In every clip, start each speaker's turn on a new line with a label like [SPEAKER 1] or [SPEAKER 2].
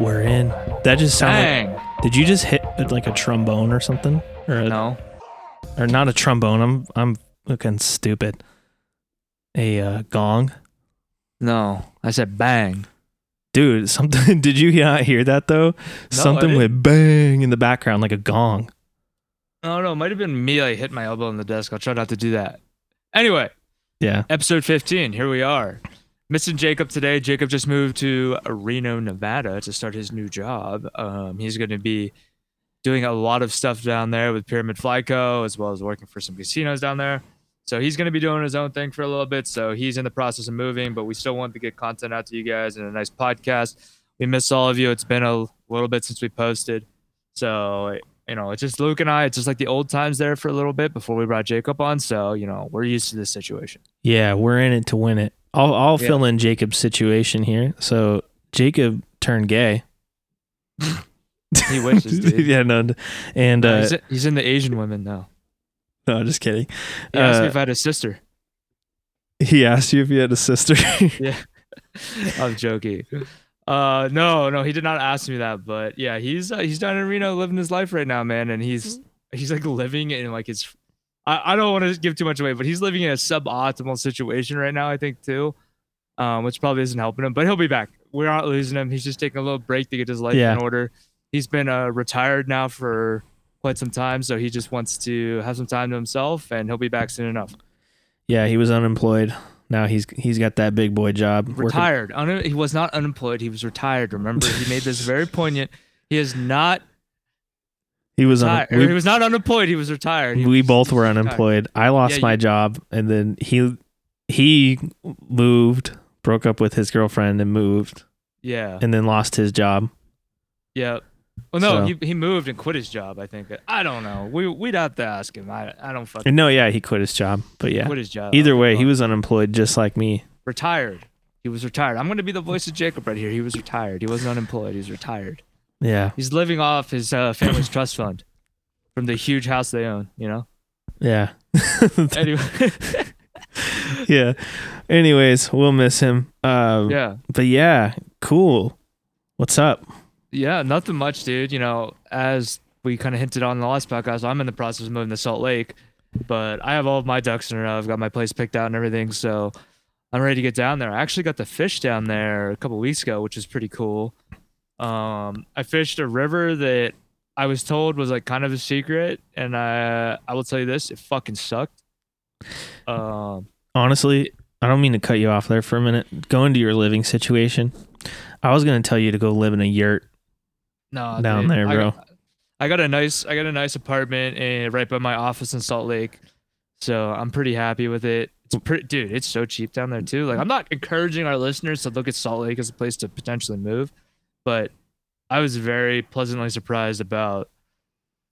[SPEAKER 1] We're in. That just sounded.
[SPEAKER 2] Bang.
[SPEAKER 1] Did you just hit uh, like a trombone or something? Or a,
[SPEAKER 2] No.
[SPEAKER 1] or not a trombone? I'm I'm looking stupid. A uh, gong,
[SPEAKER 2] No. I said bang.
[SPEAKER 1] dude. Something. Did you not hear that though? something
[SPEAKER 2] didn't.
[SPEAKER 1] went bang in the background like a gong.
[SPEAKER 2] Oh no, it might have been me. I hit my elbow on the desk. I'll try not to do that. Anyway,
[SPEAKER 1] Yeah.
[SPEAKER 2] episode 15. Here we are. Missing Jacob today. Jacob just moved to Reno, Nevada to start his new job. Um, he's going to be doing a lot of stuff down there with Pyramid Flyco, as well as working for some casinos down there. So he's going to be doing his own thing for a little bit. So he's in the process of moving, but we still want to get content out to you guys and a nice podcast. We miss all of you. It's been a little bit since we posted. So, you know, it's just Luke and I. It's just like the old times there for a little bit before we brought Jacob on. So, you know, we're used to this situation.
[SPEAKER 1] Yeah, we're in it to win it. I'll I'll
[SPEAKER 2] Yeah.
[SPEAKER 1] fill in Jacob's situation here. So Jacob turned gay.
[SPEAKER 2] He wishes, dude.
[SPEAKER 1] yeah, no, and uh,
[SPEAKER 2] he's, he's in the Asian women now.
[SPEAKER 1] no, just kidding.
[SPEAKER 2] He asked me
[SPEAKER 1] Uh,
[SPEAKER 2] if I had a sister.
[SPEAKER 1] He asked you if you had a sister.
[SPEAKER 2] Yeah, I'm joking. Uh, no, no, he did not ask me that. But yeah, he's uh, he's down in Reno living his life right now, man, and he's he's like living in like his. I, I don't want to give too much away, but he's living in a suboptimal situation right now. I think too, um, which probably isn't helping him. But he'll be back. We're not losing him. He's just taking a little break to get his life
[SPEAKER 1] Yeah.
[SPEAKER 2] in order. He's been uh, retired now for quite some time, so he just wants to have some time to himself, and he'll be back soon enough.
[SPEAKER 1] yeah, he was unemployed. Now he's he's got that big boy job.
[SPEAKER 2] retired. Un- he was not unemployed. He was retired. Remember, he made this very poignant. He is not
[SPEAKER 1] He was un- we,
[SPEAKER 2] he was not unemployed. He was retired. He
[SPEAKER 1] we
[SPEAKER 2] was-
[SPEAKER 1] both were
[SPEAKER 2] was retired.
[SPEAKER 1] unemployed. I lost
[SPEAKER 2] Yeah,
[SPEAKER 1] my
[SPEAKER 2] you-
[SPEAKER 1] job, and then he he moved, broke up with his girlfriend, and moved,
[SPEAKER 2] Yeah,
[SPEAKER 1] and then lost his job.
[SPEAKER 2] yeah. Well, no,
[SPEAKER 1] So-
[SPEAKER 2] he, he moved and quit his job. I think. I don't know. We we'd have to ask him. I I don't fucking
[SPEAKER 1] no, yeah, he quit his job, but yeah.
[SPEAKER 2] quit his job.
[SPEAKER 1] Either way,
[SPEAKER 2] Well,
[SPEAKER 1] he was unemployed, just like me.
[SPEAKER 2] retired. He was retired. I'm gonna be the voice of Jacob right here. He was retired. He wasn't unemployed. He was retired.
[SPEAKER 1] Yeah,
[SPEAKER 2] He's living off his uh, family's trust fund from the huge house they own. You know.
[SPEAKER 1] yeah,
[SPEAKER 2] Anyway.
[SPEAKER 1] yeah. Anyways, we'll miss him. Uh,
[SPEAKER 2] yeah.
[SPEAKER 1] but yeah, cool. What's up?
[SPEAKER 2] Yeah, nothing much, dude. You know, as we kind of hinted on in the last podcast, I'm in the process of moving to Salt Lake, but I have all of my ducks in a row. I've got my place picked out and everything, so I'm ready to get down there. I actually got to fish down there a couple weeks ago, which is pretty cool. Um, I fished a river that I was told was like kind of a secret, and I I will tell you this, it fucking sucked. Um,
[SPEAKER 1] Honestly, I don't mean to cut you off there for a minute. Go into your living situation. I was gonna tell you to go live in a yurt.
[SPEAKER 2] No,
[SPEAKER 1] Down
[SPEAKER 2] dude,
[SPEAKER 1] there,
[SPEAKER 2] I
[SPEAKER 1] bro.
[SPEAKER 2] got- I got a nice I got a nice apartment and right by my office in Salt Lake. So I'm pretty happy with it. It's pretty dude, it's so cheap down there too. Like I'm not encouraging our listeners to look at Salt Lake as a place to potentially move, but I was very pleasantly surprised about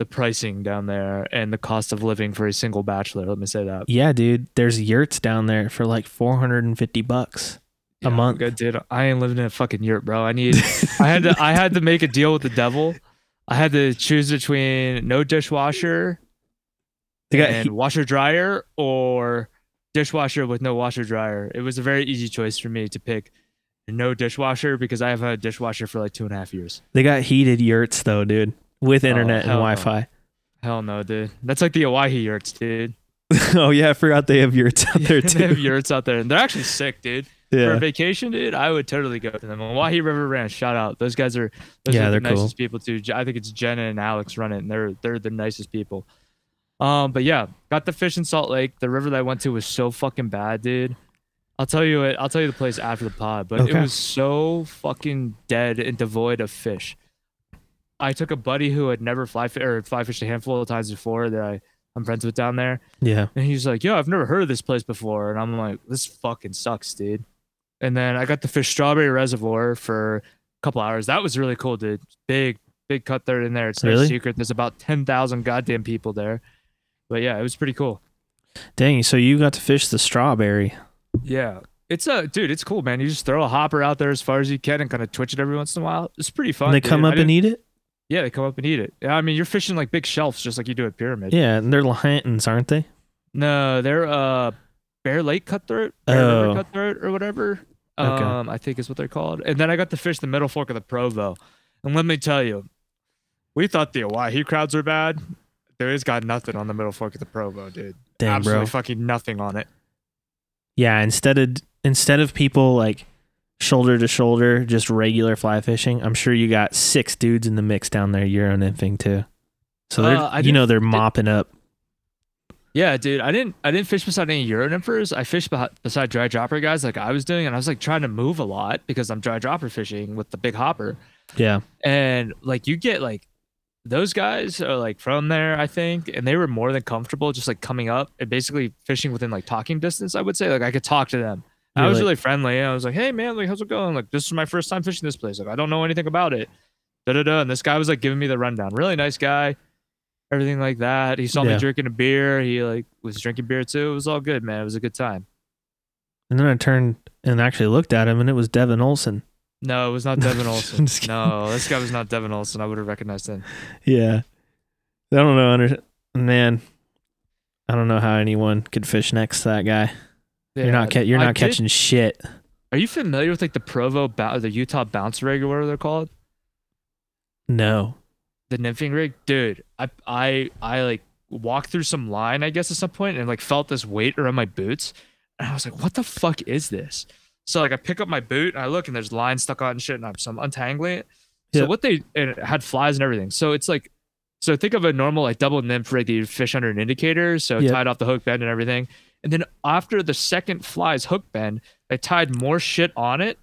[SPEAKER 2] the pricing down there and the cost of living for a single bachelor. Let me say that.
[SPEAKER 1] Yeah, dude. There's yurts down there for like 450 bucks a
[SPEAKER 2] Yeah,
[SPEAKER 1] month.
[SPEAKER 2] Good dude. I ain't living in a fucking yurt, bro. I need I had to I had to make a deal with the devil. I had to choose between no dishwasher
[SPEAKER 1] They got
[SPEAKER 2] and
[SPEAKER 1] he-
[SPEAKER 2] washer dryer or dishwasher with no washer dryer. It was a very easy choice for me to pick no dishwasher because I have had a dishwasher for like two and a half years.
[SPEAKER 1] they got heated yurts though, dude, with oh, internet and. Wi-Fi.
[SPEAKER 2] Hell no, dude. That's like the Owyhee yurts, dude.
[SPEAKER 1] oh yeah, I forgot they have yurts out there too.
[SPEAKER 2] they have yurts out there, and they're actually sick, dude. For
[SPEAKER 1] yeah,
[SPEAKER 2] a vacation, dude, I would totally go to them. Owyhee River Ranch, shout out. Those guys are those
[SPEAKER 1] Yeah,
[SPEAKER 2] are the
[SPEAKER 1] they're cool.
[SPEAKER 2] nicest people too. I think it's Jenna and Alex run it, and they're they're the nicest people. Um, but yeah, got the fish in Salt Lake. The river that I went to was so fucking bad, dude. I'll tell you it. I'll tell you the place after the pod, but
[SPEAKER 1] Okay.
[SPEAKER 2] it was so fucking dead and devoid of fish. I took a buddy who had never fly fi- or fly fished a handful of times before that I I'm friends with down there,
[SPEAKER 1] yeah.
[SPEAKER 2] and he's like, "Yo, I've never heard of this place before," and I'm like, "This fucking sucks, dude." And then I got the fish Strawberry Reservoir for a couple hours. That was really cool, dude. Big, big cut there in there. It's no
[SPEAKER 1] Really?
[SPEAKER 2] secret. There's about ten thousand goddamn people there. But yeah, it was pretty cool.
[SPEAKER 1] Dang, so you got to fish the strawberry.
[SPEAKER 2] Yeah. It's a dude, it's cool, man. You just throw a hopper out there as far as you can and kind of twitch it every once in a while. It's pretty fun.
[SPEAKER 1] And they
[SPEAKER 2] dude.
[SPEAKER 1] come up and eat it?
[SPEAKER 2] Yeah, they come up and eat it. Yeah, I mean, you're fishing like big shelves just like you do at Pyramid.
[SPEAKER 1] Yeah, and they're Lahontans, aren't they?
[SPEAKER 2] No, they're uh Bear Lake cutthroat, Bear River
[SPEAKER 1] Oh.
[SPEAKER 2] cutthroat, or whatever.
[SPEAKER 1] Okay.
[SPEAKER 2] Um, I think is what they're called. And then I got to fish the middle fork of the Provo. And let me tell you, we thought the Owyhee crowds were bad. There is got nothing on the middle fork of the Provo, dude.
[SPEAKER 1] Dang,
[SPEAKER 2] Absolutely
[SPEAKER 1] bro.
[SPEAKER 2] fucking nothing on it.
[SPEAKER 1] Yeah, instead of instead of people like shoulder to shoulder, just regular fly fishing, I'm sure you got six dudes in the mix down there Euro nymphing too. So they're
[SPEAKER 2] Uh,
[SPEAKER 1] you know they're mopping up.
[SPEAKER 2] Yeah, dude. I didn't I didn't fish beside any Euro nymphers. I fished beside dry dropper guys like I was doing, and I was like trying to move a lot because I'm dry dropper fishing with the big hopper.
[SPEAKER 1] Yeah.
[SPEAKER 2] And like you get like those guys are like from there, I think, and they were more than comfortable just like coming up and basically fishing within like talking distance. I would say like I could talk to them. I was really friendly. I was like, "Hey man, like how's it going? Like this is my first time fishing this place. Like I don't know anything about it." Da da da. And this guy was like giving me the rundown. Really nice guy. Everything like that. He saw
[SPEAKER 1] Yeah.
[SPEAKER 2] me drinking a beer. He like was drinking beer too. It was all good, man. It was a good time.
[SPEAKER 1] And then I turned and actually looked at him and it was Devin Olsen.
[SPEAKER 2] No, it was not Devin Olsen.
[SPEAKER 1] I'm just kidding.
[SPEAKER 2] no, this guy was not Devin Olsen. I would have recognized him.
[SPEAKER 1] Yeah. I don't know under man. I don't know how anyone could fish next to that guy. you're not
[SPEAKER 2] Yeah,
[SPEAKER 1] ca- you're
[SPEAKER 2] I
[SPEAKER 1] not
[SPEAKER 2] did-
[SPEAKER 1] catching shit.
[SPEAKER 2] Are you familiar with like the Provo, bou- the Utah bounce rig or whatever they're called?
[SPEAKER 1] No.
[SPEAKER 2] The nymphing rig, dude. I I I like walked through some line, I guess, at some point, and like felt this weight around my boots, and I was like, "What the fuck is this?" So like I pick up my boot and I look, and there's lines stuck on and shit, and I'm so I'm untangling it. So what they and it had flies and everything. So it's like, so think of a normal like double nymph rig that you fish under an indicator, so
[SPEAKER 1] Yep.
[SPEAKER 2] tied off the hook bend and everything. And then after the second fly's hook bend, I tied more shit on it,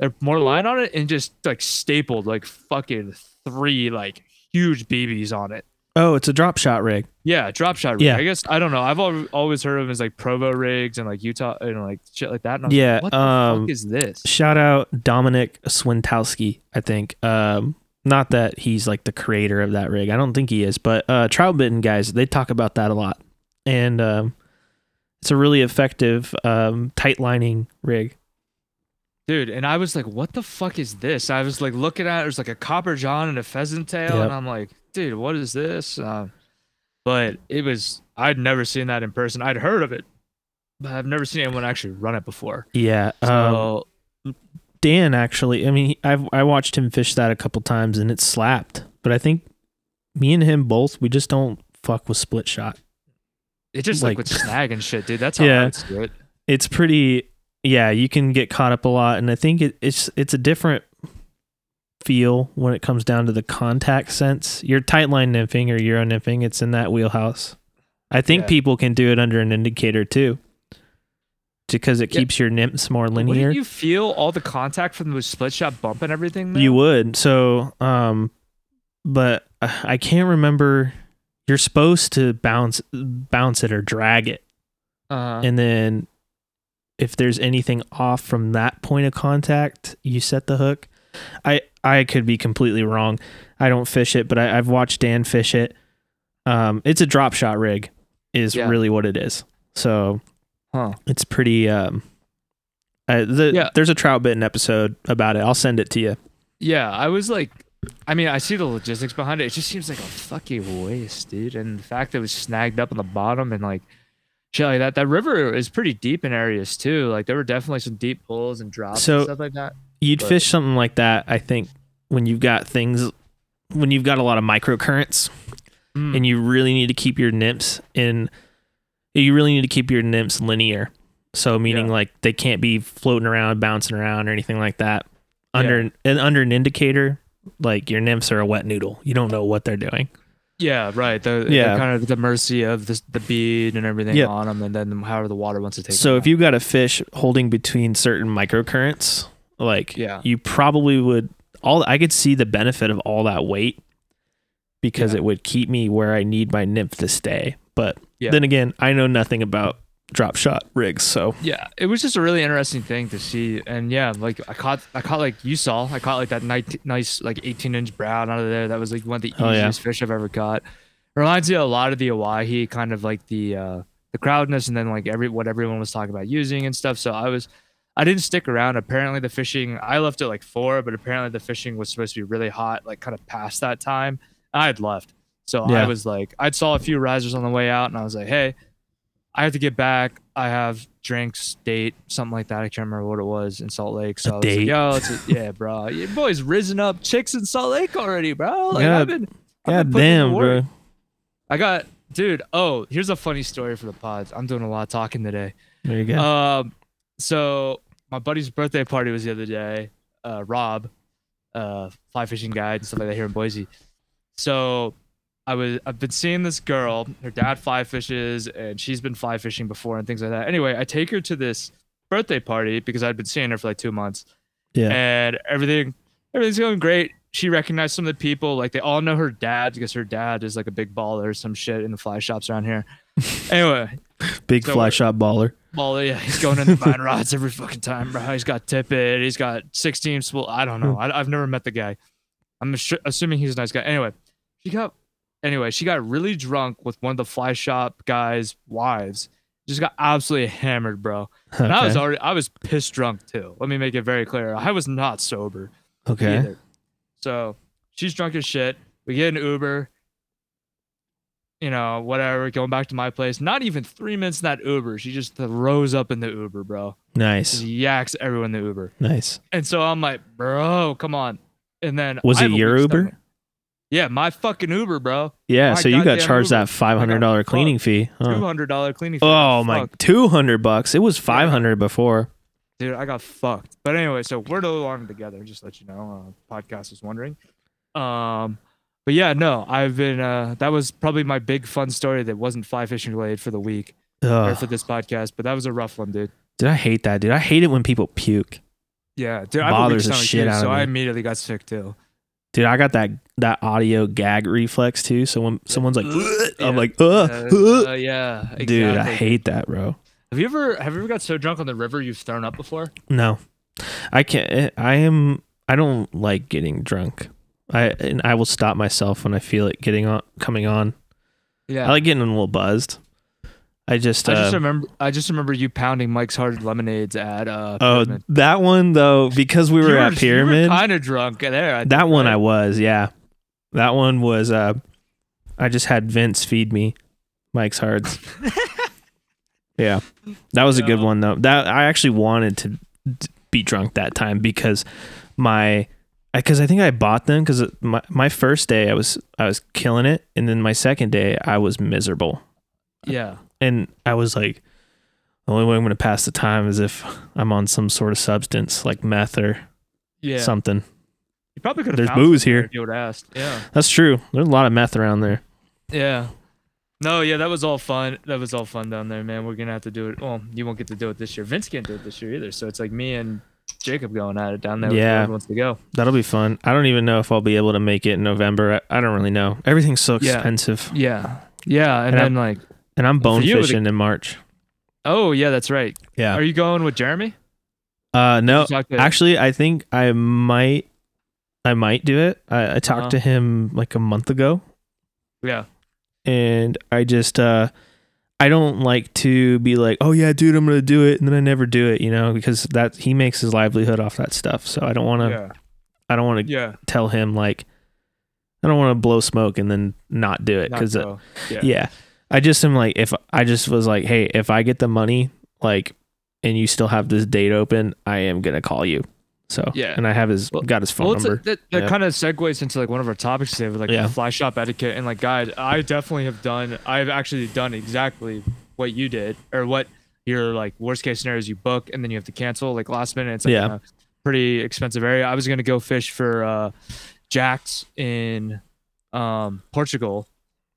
[SPEAKER 2] or more line on it, and just like stapled like fucking three like huge BBs on it.
[SPEAKER 1] Oh, it's a drop shot rig.
[SPEAKER 2] Yeah, drop shot rig.
[SPEAKER 1] Yeah.
[SPEAKER 2] I guess I don't know. I've al- always heard of them as like Provo rigs and like Utah and like shit like that. And I was
[SPEAKER 1] Yeah,
[SPEAKER 2] like, what the
[SPEAKER 1] um,
[SPEAKER 2] fuck is this?
[SPEAKER 1] Shout out Domenick Swentosky, I think. Um not that he's like the creator of that rig. I don't think he is, but uh Troutbitten guys, they talk about that a lot. And um it's a really effective um tight lining rig.
[SPEAKER 2] Dude, and I was like, what the fuck is this? I was like looking at it, was like a copper john and a pheasant tail,
[SPEAKER 1] Yep.
[SPEAKER 2] and I'm like, dude, what is this? Um, but it was I'd never seen that in person. I'd heard of it, but I've never seen anyone actually run it before.
[SPEAKER 1] Yeah. Um Dan actually, I mean, I've I watched him fish that a couple times and it slapped. But I think me and him both, we just don't fuck with split shot.
[SPEAKER 2] it just like,
[SPEAKER 1] like-
[SPEAKER 2] with snag and shit, dude. That's how
[SPEAKER 1] Yeah.
[SPEAKER 2] I would do it.
[SPEAKER 1] It's pretty yeah, you can get caught up a lot and I think it, it's it's a different feel when it comes down to the contact sense. Your tight line nymphing or Euro nymphing, it's in that wheelhouse. I think
[SPEAKER 2] Yeah.
[SPEAKER 1] people can do it under an indicator too. Because it
[SPEAKER 2] Yeah.
[SPEAKER 1] keeps your nymphs more linear.
[SPEAKER 2] Wouldn't you feel all the contact from the split shot bump and everything?
[SPEAKER 1] You would. So, um, but I can't remember. You're supposed to bounce, bounce it or drag it,
[SPEAKER 2] Uh-huh.
[SPEAKER 1] and then if there's anything off from that point of contact, you set the hook. I I could be completely wrong. I don't fish it, but I, I've watched Dan fish it. Um, it's a drop shot rig, is
[SPEAKER 2] Yeah.
[SPEAKER 1] really what it is. So
[SPEAKER 2] Huh.
[SPEAKER 1] it's pretty. Um, uh, the,
[SPEAKER 2] Yeah.
[SPEAKER 1] there's a Troutbitten episode about it. I'll send it to you.
[SPEAKER 2] Yeah, I was like, I mean, I see the logistics behind it. It just seems like a fucking waste, dude. And the fact that it was snagged up on the bottom and like shit like that. That river is pretty deep in areas too. Like there were definitely some deep pulls and drops
[SPEAKER 1] So-
[SPEAKER 2] and stuff like that.
[SPEAKER 1] You'd
[SPEAKER 2] But-
[SPEAKER 1] fish something like that, I think, when you've got things, when you've got a lot of microcurrents,
[SPEAKER 2] Mm.
[SPEAKER 1] and you really need to keep your nymphs in. You really need to keep your nymphs linear. So meaning
[SPEAKER 2] Yeah.
[SPEAKER 1] like they can't be floating around, bouncing around, or anything like that. Under and under an indicator, like your nymphs are a wet noodle. You don't know what they're doing.
[SPEAKER 2] Yeah, right. They're,
[SPEAKER 1] Yeah.
[SPEAKER 2] kind of the mercy of the, the bead and everything
[SPEAKER 1] Yep.
[SPEAKER 2] on them, and then however the water wants to take.
[SPEAKER 1] So if you got a fish holding between certain microcurrents, like
[SPEAKER 2] Yeah.
[SPEAKER 1] you probably would all I could see the benefit of all that weight because
[SPEAKER 2] Yeah.
[SPEAKER 1] it would keep me where I need my nymph to stay. But
[SPEAKER 2] Yeah.
[SPEAKER 1] then again, I know nothing about drop shot rigs, so
[SPEAKER 2] Yeah, it was just a really interesting thing to see, and yeah, like I caught, I caught like you saw, I caught like that nice, nice like 18 inch brown out of there. That was like one of the
[SPEAKER 1] Oh, yeah.
[SPEAKER 2] easiest fish I've ever caught. Reminds me a lot of the Owyhee, kind of like the uh the crowdness, and then like every what everyone was talking about using and stuff. So I was, I didn't stick around. Apparently the fishing, I left at like four, but apparently the fishing was supposed to be really hot, like kind of past that time. I had left, so
[SPEAKER 1] Yeah.
[SPEAKER 2] I was like, I saw a few risers on the way out, and I was like, hey. I have to get back. I have drinks, date, something like that. I can't remember what it was in Salt Lake. So
[SPEAKER 1] A
[SPEAKER 2] I was
[SPEAKER 1] date?
[SPEAKER 2] like, yo, it's a, yeah, bro. Your boy's risen up chicks in Salt Lake already, bro. Like
[SPEAKER 1] Yeah.
[SPEAKER 2] I've been, I've
[SPEAKER 1] God
[SPEAKER 2] been putting in the
[SPEAKER 1] damn, bro.
[SPEAKER 2] I got, dude. Oh, here's a funny story for the pods. I'm doing a lot of talking today.
[SPEAKER 1] There you go.
[SPEAKER 2] Um, so my buddy's birthday party was the other day. Uh, Rob, uh, fly fishing guide and stuff like that here in Boise. So I was I've been seeing this girl. Her dad fly fishes, and she's been fly fishing before and things like that. Anyway, I take her to this birthday party because I'd been seeing her for like two months,
[SPEAKER 1] yeah.
[SPEAKER 2] and everything everything's going great. She recognized some of the people, like they all know her dad because her dad is like a big baller or some shit in the fly shops around here. anyway,
[SPEAKER 1] Big
[SPEAKER 2] so
[SPEAKER 1] fly shop baller.
[SPEAKER 2] well, yeah, he's going in the vine rods every fucking time, bro. He's got tippet. He's got 16 spool. I don't know. Hmm. I, I've never met the guy. I'm assuming he's a nice guy. Anyway, she got anyway. She got really drunk with one of the fly shop guys' wives. Just got absolutely hammered, bro. And I was already I was pissed drunk too. Let me make it very clear. I was not sober
[SPEAKER 1] Okay.
[SPEAKER 2] either. So she's drunk as shit. We get an Uber. You know, whatever. Going back to my place. Not even three minutes in that Uber. She just throws up in the Uber, bro. Just
[SPEAKER 1] Nice.
[SPEAKER 2] yaks everyone in the Uber.
[SPEAKER 1] Nice.
[SPEAKER 2] And so I'm like, bro, come on. And then
[SPEAKER 1] Was
[SPEAKER 2] I
[SPEAKER 1] it your Uber?
[SPEAKER 2] stomach. Yeah, my fucking Uber, bro.
[SPEAKER 1] Yeah.
[SPEAKER 2] My
[SPEAKER 1] so you got charged
[SPEAKER 2] Uber.
[SPEAKER 1] that five hundred dollar cleaning fee.
[SPEAKER 2] Two
[SPEAKER 1] Huh.
[SPEAKER 2] hundred dollar cleaning. fee.
[SPEAKER 1] Oh my, two hundred bucks. It was five hundred before.
[SPEAKER 2] dude, I got fucked. But anyway, so we're no longer together. Just to let you know, uh, podcast is wondering. Um, but yeah, no, I've been. Uh, that was probably my big fun story that wasn't fly fishing related for the week or for this podcast. But that was a rough one, dude.
[SPEAKER 1] Dude, I hate that, dude. I hate it when people puke.
[SPEAKER 2] Yeah, dude, I have a weak
[SPEAKER 1] Bothers the shit
[SPEAKER 2] too,
[SPEAKER 1] out of
[SPEAKER 2] so I immediately got sick too.
[SPEAKER 1] Dude, I got that that audio gag reflex too. So when someone's like,
[SPEAKER 2] Yeah.
[SPEAKER 1] I'm like, uh,
[SPEAKER 2] Uh, uh, yeah, exactly.
[SPEAKER 1] dude, I hate that, bro.
[SPEAKER 2] Have you ever have you ever got so drunk on the river you've thrown up before?
[SPEAKER 1] No, I can't. eh, I am. I don't like getting drunk. I and I will stop myself when I feel it getting on, coming on.
[SPEAKER 2] Yeah.
[SPEAKER 1] I like getting a little buzzed. I just.
[SPEAKER 2] I just
[SPEAKER 1] uh,
[SPEAKER 2] remember I just remember you pounding Mike's Hard Lemonades at uh
[SPEAKER 1] oh,
[SPEAKER 2] Pyramid.
[SPEAKER 1] that one though, because we were at Pyramid.
[SPEAKER 2] kind of drunk there. I think,
[SPEAKER 1] that one
[SPEAKER 2] right?
[SPEAKER 1] I was, yeah. That one was. uh I just had Vince feed me Mike's Hards. yeah, that was a good one though. That I actually wanted to be drunk that time because my because I think I bought them because my my first day I was I was killing it, and then my second day I was miserable,
[SPEAKER 2] yeah.
[SPEAKER 1] And I was like, the only way I'm going to pass the time is if I'm on some sort of substance like meth or
[SPEAKER 2] Yeah.
[SPEAKER 1] something.
[SPEAKER 2] you probably could have
[SPEAKER 1] There's booze here.
[SPEAKER 2] If you would have asked. Yeah.
[SPEAKER 1] That's true. There's a lot of meth around there.
[SPEAKER 2] Yeah. No, yeah, that was all fun. That was all fun down there, man. We're gonna have to do it. Well, you won't get to do it this year. Vince can't do it this year either. So it's like me and Jacob going at it down there.
[SPEAKER 1] Yeah.
[SPEAKER 2] wants to go.
[SPEAKER 1] That'll be fun. I don't even know if I'll be able to make it in November. I, I don't really know. Everything's so expensive.
[SPEAKER 2] Yeah. Yeah, and,
[SPEAKER 1] And
[SPEAKER 2] then like,
[SPEAKER 1] And I'm bone
[SPEAKER 2] you, the-
[SPEAKER 1] fishing in March.
[SPEAKER 2] oh yeah, that's right.
[SPEAKER 1] Yeah.
[SPEAKER 2] Are you going with Jeremy?
[SPEAKER 1] Uh no.
[SPEAKER 2] To-
[SPEAKER 1] Actually, I think I might I might do it. I, I talked
[SPEAKER 2] Uh-huh.
[SPEAKER 1] to him like a month ago
[SPEAKER 2] yeah.
[SPEAKER 1] and I just uh I don't like to be like, "Oh yeah, dude, I'm going to do it." And then I never do it, you know, because that he makes his livelihood off that stuff. So I don't want to
[SPEAKER 2] Yeah.
[SPEAKER 1] I don't want to
[SPEAKER 2] Yeah.
[SPEAKER 1] tell him like I don't want to blow smoke and then not do it cuz
[SPEAKER 2] go. yeah.
[SPEAKER 1] yeah. I just am like if I just was like, hey, if I get the money, like, and you still have this date open, I am gonna call you. So
[SPEAKER 2] Yeah.
[SPEAKER 1] and I have his
[SPEAKER 2] Well-
[SPEAKER 1] got his phone
[SPEAKER 2] Well, it's a-
[SPEAKER 1] number.
[SPEAKER 2] that, that
[SPEAKER 1] Yeah.
[SPEAKER 2] kind of segues into like one of our topics today, with like
[SPEAKER 1] Yeah.
[SPEAKER 2] fly shop etiquette and like guide. I definitely have done. I've actually done exactly what you did, or what your like worst case scenarios you book and then you have to cancel like last minute. It's like
[SPEAKER 1] Yeah.
[SPEAKER 2] a pretty expensive area. I was gonna go fish for uh, Jack's in um, Portugal,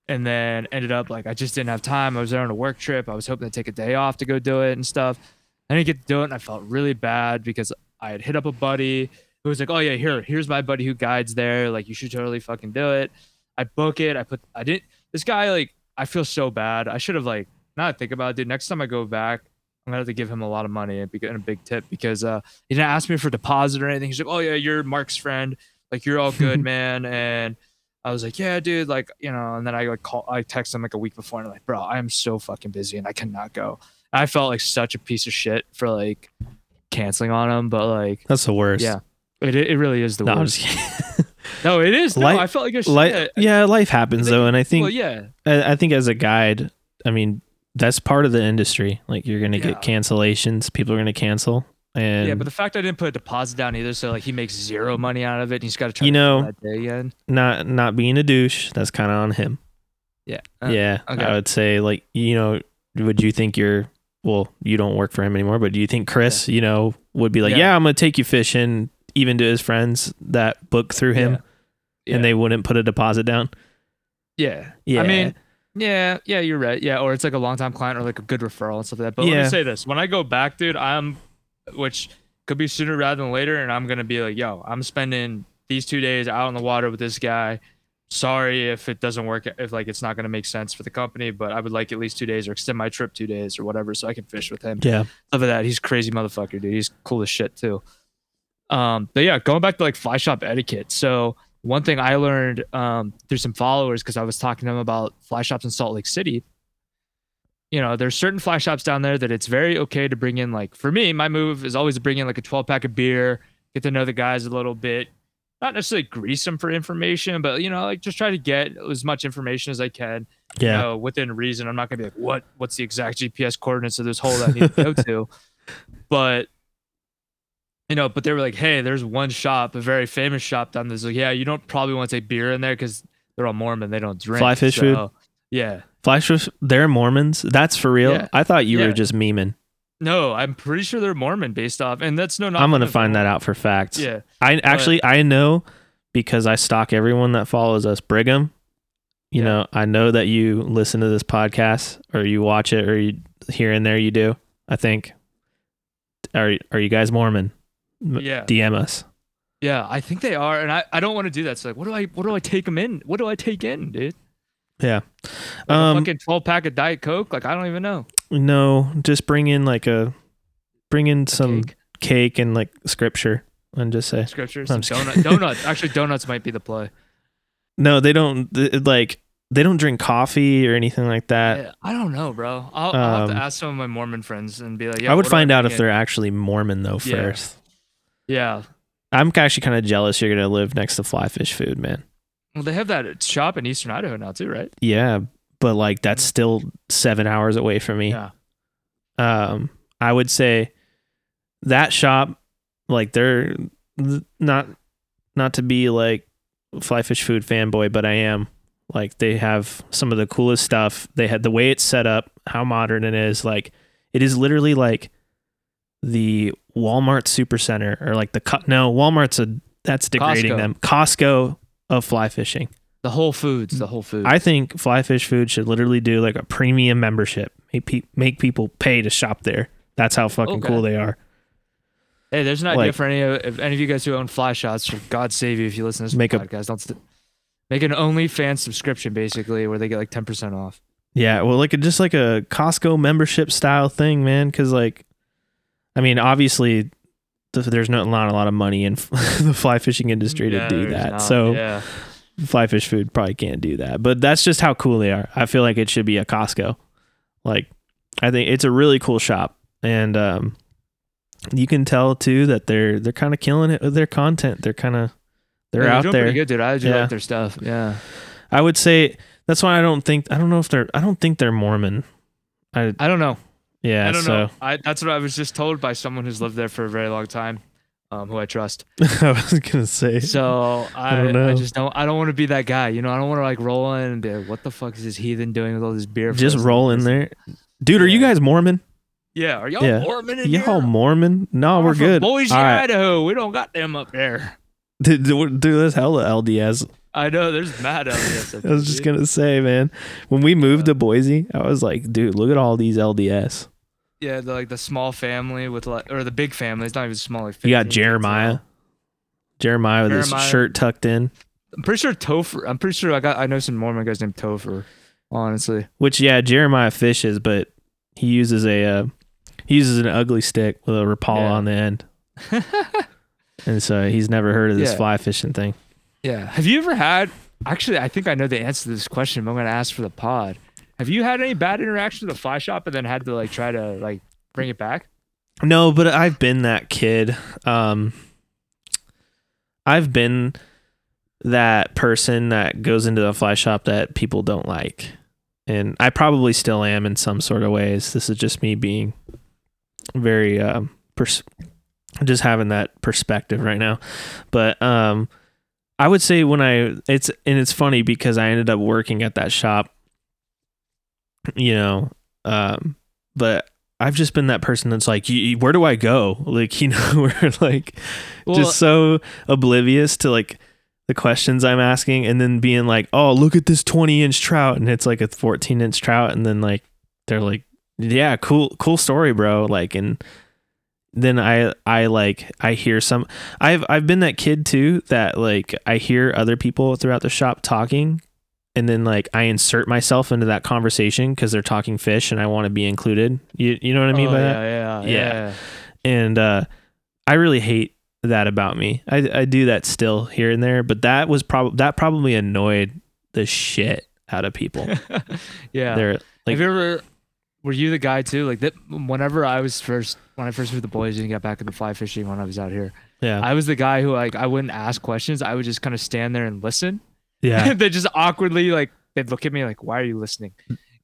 [SPEAKER 2] and then ended up like I just didn't have time. I was there on a work trip. I was hoping to take a day off to go do it and stuff. I didn't get to do it, and I felt really bad because I had hit up a buddy who was like, "Oh yeah, here, here's my buddy who guides there. Like, you should totally fucking do it." I book it. I put. I didn't. This guy like. I feel so bad. I should have like. Now think about it, dude. Next time I go back, I'm gonna have to give him a lot of money and a big tip because uh he didn't ask me for deposit or anything. He's like, "Oh yeah, you're Mark's friend. Like you're all good, man." And I was like, "Yeah, dude. Like you know." And then I like call. I text him like a week before and I'm like, "Bro, I am so fucking busy and I cannot go." I felt like such a piece of shit for like canceling on him, but like
[SPEAKER 1] That's the worst.
[SPEAKER 2] yeah, it it really is the
[SPEAKER 1] No,
[SPEAKER 2] worst. No, it is. No,
[SPEAKER 1] Life-
[SPEAKER 2] I felt like a shit.
[SPEAKER 1] Li- yeah, life happens
[SPEAKER 2] They-
[SPEAKER 1] though, and I think
[SPEAKER 2] well, yeah,
[SPEAKER 1] I, I think as a guide, I mean, that's part of the industry. Like you're gonna get cancellations. People are gonna cancel, and
[SPEAKER 2] yeah, but the fact I didn't put a deposit down either, so like he makes zero money out of it, and he's got to try
[SPEAKER 1] You
[SPEAKER 2] to
[SPEAKER 1] know-
[SPEAKER 2] that day again.
[SPEAKER 1] not not being a douche. That's kind of on him.
[SPEAKER 2] Yeah, uh,
[SPEAKER 1] yeah,
[SPEAKER 2] okay.
[SPEAKER 1] I would say like you know, would you think you're well? You don't work for him anymore, but do you think Chris, you know, would be like,
[SPEAKER 2] Yeah.
[SPEAKER 1] yeah, I'm gonna take you fishing, even to his friends that book through him,
[SPEAKER 2] Yeah.
[SPEAKER 1] and they wouldn't put a deposit down?
[SPEAKER 2] Yeah.
[SPEAKER 1] Yeah.
[SPEAKER 2] I mean, yeah, yeah, you're right. Yeah, or it's like a longtime client or like a good referral and stuff like that. But let
[SPEAKER 1] Yeah.
[SPEAKER 2] me say this: when I go back, dude, I'm, which could be sooner rather than later, and I'm gonna be like, yo, I'm spending these two days out on the water with this guy. Sorry if it doesn't work, if like it's not gonna make sense for the company, but I would like at least two days or extend my trip two days or whatever, so I can fish with him.
[SPEAKER 1] yeah,
[SPEAKER 2] like that. He's crazy motherfucker, dude. He's cool as shit too. Um, but yeah, going back to like fly shop etiquette. So one thing I learned um, through some followers because I was talking to them about fly shops in Salt Lake City. You know, there's certain fly shops down there that it's very okay to bring in. Like for me, my move is always to bring in like a 12 pack of beer, get to know the guys a little bit, not necessarily grease them for information, but you know, like just try to get as much information as I can
[SPEAKER 1] yeah,
[SPEAKER 2] you know, within reason. I'm not gonna be like, what what's the exact GPS coordinates of this hole that I need to go to? But you know, but they were like, hey, there's one shop, a very famous shop down there. Like, yeah, you don't probably want to take beer in there because they're all Mormon, they don't drink.
[SPEAKER 1] Fly fish food?
[SPEAKER 2] Yeah.
[SPEAKER 1] Flash they're Mormons. That's for real.
[SPEAKER 2] Yeah.
[SPEAKER 1] I thought you
[SPEAKER 2] Yeah.
[SPEAKER 1] were just memeing.
[SPEAKER 2] No, I'm pretty sure they're Mormon based off, and that's no.
[SPEAKER 1] I'm gonna find that out for facts.
[SPEAKER 2] Yeah.
[SPEAKER 1] I actually I know because I stalk everyone that follows us. Brigham, you
[SPEAKER 2] Yeah.
[SPEAKER 1] know, I know that you listen to this podcast or you watch it or you here and there you do. I think. Are are you guys Mormon?
[SPEAKER 2] Yeah.
[SPEAKER 1] DM us.
[SPEAKER 2] Yeah, I think they are, and I, I don't want to do that. So like, what do I what do I take them in? What do I take in, dude?
[SPEAKER 1] Yeah.
[SPEAKER 2] Like
[SPEAKER 1] Um,
[SPEAKER 2] a fucking 12 pack of Diet Coke? Like I don't even know.
[SPEAKER 1] No, just bring in like a bring in some
[SPEAKER 2] Cake,
[SPEAKER 1] cake, and like scripture and just say
[SPEAKER 2] scripture, some donut, donuts. Actually, donuts might be the play.
[SPEAKER 1] no. They don't like they don't drink coffee or anything like that.
[SPEAKER 2] Yeah, I don't know, bro. I'll, I'll have
[SPEAKER 1] Um,
[SPEAKER 2] to ask some of my Mormon friends and be like, yeah,
[SPEAKER 1] I would find out if they're actually Mormon though
[SPEAKER 2] Yeah.
[SPEAKER 1] first.
[SPEAKER 2] Yeah.
[SPEAKER 1] I'm actually kind of jealous you're gonna live next to Fly Fish Food, man.
[SPEAKER 2] Well, they have that shop in Eastern Idaho now too, right?
[SPEAKER 1] Yeah, but like that's still seven hours away from me.
[SPEAKER 2] Yeah.
[SPEAKER 1] Um, I would say that shop, like they're not not to be like Fly Fish Food fanboy, but I am. Like they have some of the coolest stuff. They had the way it's set up, how modern it is. Like it is literally like the Walmart Supercenter or like the no Walmart's a that's degrading
[SPEAKER 2] Costco.
[SPEAKER 1] them. Costco of fly fishing.
[SPEAKER 2] The Whole Foods, the Whole Foods.
[SPEAKER 1] I think Fly Fish Food should literally do like a premium membership. Make, pe- make people pay to shop there. That's how fucking
[SPEAKER 2] Okay.
[SPEAKER 1] cool they are.
[SPEAKER 2] hey, there's an idea
[SPEAKER 1] like-
[SPEAKER 2] for any of if any of you guys who own fly shots. God save you if you listen to this
[SPEAKER 1] Make a-
[SPEAKER 2] podcast. Don't st- make an OnlyFans subscription basically where they get like ten percent off.
[SPEAKER 1] Yeah, well, like a, just like a Costco membership style thing, man. Because like, I mean, obviously, there's not, not a lot of money in the fly fishing industry
[SPEAKER 2] Yeah,
[SPEAKER 1] to do that.
[SPEAKER 2] not-
[SPEAKER 1] So
[SPEAKER 2] yeah,
[SPEAKER 1] Fly Fish Food probably can't do that. But that's just how cool they are. I feel like it should be a Costco. Like, I think it's a really cool shop, and um, you can tell too that they're they're kind of killing it with their content. They're kind of they're
[SPEAKER 2] Yeah,
[SPEAKER 1] out
[SPEAKER 2] doing
[SPEAKER 1] there.
[SPEAKER 2] Pretty good, dude. I do
[SPEAKER 1] Yeah.
[SPEAKER 2] like their stuff. Yeah.
[SPEAKER 1] I would say that's why I don't think I don't know if they're I don't think they're Mormon. I
[SPEAKER 2] I don't know.
[SPEAKER 1] Yeah.
[SPEAKER 2] I don't
[SPEAKER 1] so
[SPEAKER 2] know. I that's what I was just told by someone who's lived there for a very long time, um, who I trust.
[SPEAKER 1] I was gonna say
[SPEAKER 2] So I,
[SPEAKER 1] don't
[SPEAKER 2] I, just don't. I don't want to be that guy. You know, I don't want to like roll in and be like, "What the fuck is this heathen doing with all this beer?"
[SPEAKER 1] just roll in there, dude. Are you guys Mormon?
[SPEAKER 2] Yeah, are y'all
[SPEAKER 1] Yeah.
[SPEAKER 2] Mormon in
[SPEAKER 1] Y'all
[SPEAKER 2] here?
[SPEAKER 1] Mormon? No, we're
[SPEAKER 2] from
[SPEAKER 1] good.
[SPEAKER 2] Boise,
[SPEAKER 1] right.
[SPEAKER 2] Idaho. We don't got them up there.
[SPEAKER 1] Dude, dude, there's hella LDS.
[SPEAKER 2] I know there's mad LDS.
[SPEAKER 1] I was just gonna say, man, when we moved to Boise, I was like, dude, look at all these LDS.
[SPEAKER 2] Yeah, the, like the small family with like, or the big family. It's not even small. Like
[SPEAKER 1] You got
[SPEAKER 2] 15 kids
[SPEAKER 1] Jeremiah. Jeremiah with his shirt tucked in.
[SPEAKER 2] I'm pretty sure Topher. I'm pretty sure I got. I know some Mormon guys named Topher. Honestly,
[SPEAKER 1] Which yeah, Jeremiah fishes, but he uses a uh, he uses an ugly stick with a rapala
[SPEAKER 2] Yeah.
[SPEAKER 1] on the end, and so he's never heard of this
[SPEAKER 2] Yeah.
[SPEAKER 1] fly fishing thing.
[SPEAKER 2] Yeah. Have you ever had? Actually, I think I know the answer to this question, but I'm gonna ask for the pod. Have you had any bad interaction with a fly shop and then had to like try to like bring it back?
[SPEAKER 1] No, but I've been that kid. Um, I've been that person that goes into the fly shop that people don't like, and I probably still am in some sort of ways. This is just me being very um pers- just having that perspective right now. But um I would say when I it's and it's funny because I ended up working at that shop you know um but I've just been that person that's like, "Y- y- where do I go? Like, you know, we're like
[SPEAKER 2] Well,
[SPEAKER 1] just so oblivious to like the questions I'm asking and then being like, oh, look at this 20 inch trout. And it's like a 14 inch trout. And then like, they're like, yeah, cool, cool story, bro. Like, and then I, I like, I hear some, I've, I've been that kid too, that like, I hear other people throughout the shop talking and then like I insert myself into that conversation because they're talking fish and I want to be included. You, you know what I mean
[SPEAKER 2] oh,
[SPEAKER 1] by
[SPEAKER 2] yeah,
[SPEAKER 1] that?
[SPEAKER 2] yeah,
[SPEAKER 1] Yeah.
[SPEAKER 2] yeah,
[SPEAKER 1] and uh, I really hate that about me. I, I do that still here and there, but that was probably that probably annoyed the shit out of people.
[SPEAKER 2] yeah.
[SPEAKER 1] They're like,
[SPEAKER 2] Have you ever? Were you the guy too? Like that. Whenever I was first, when I first moved to Boise and got back into fly fishing when I was out here,
[SPEAKER 1] yeah,
[SPEAKER 2] I was the guy who like I wouldn't ask questions. I would just kind of stand there and listen.
[SPEAKER 1] yeah,
[SPEAKER 2] they just awkwardly like they'd look at me like, "Why are you listening?"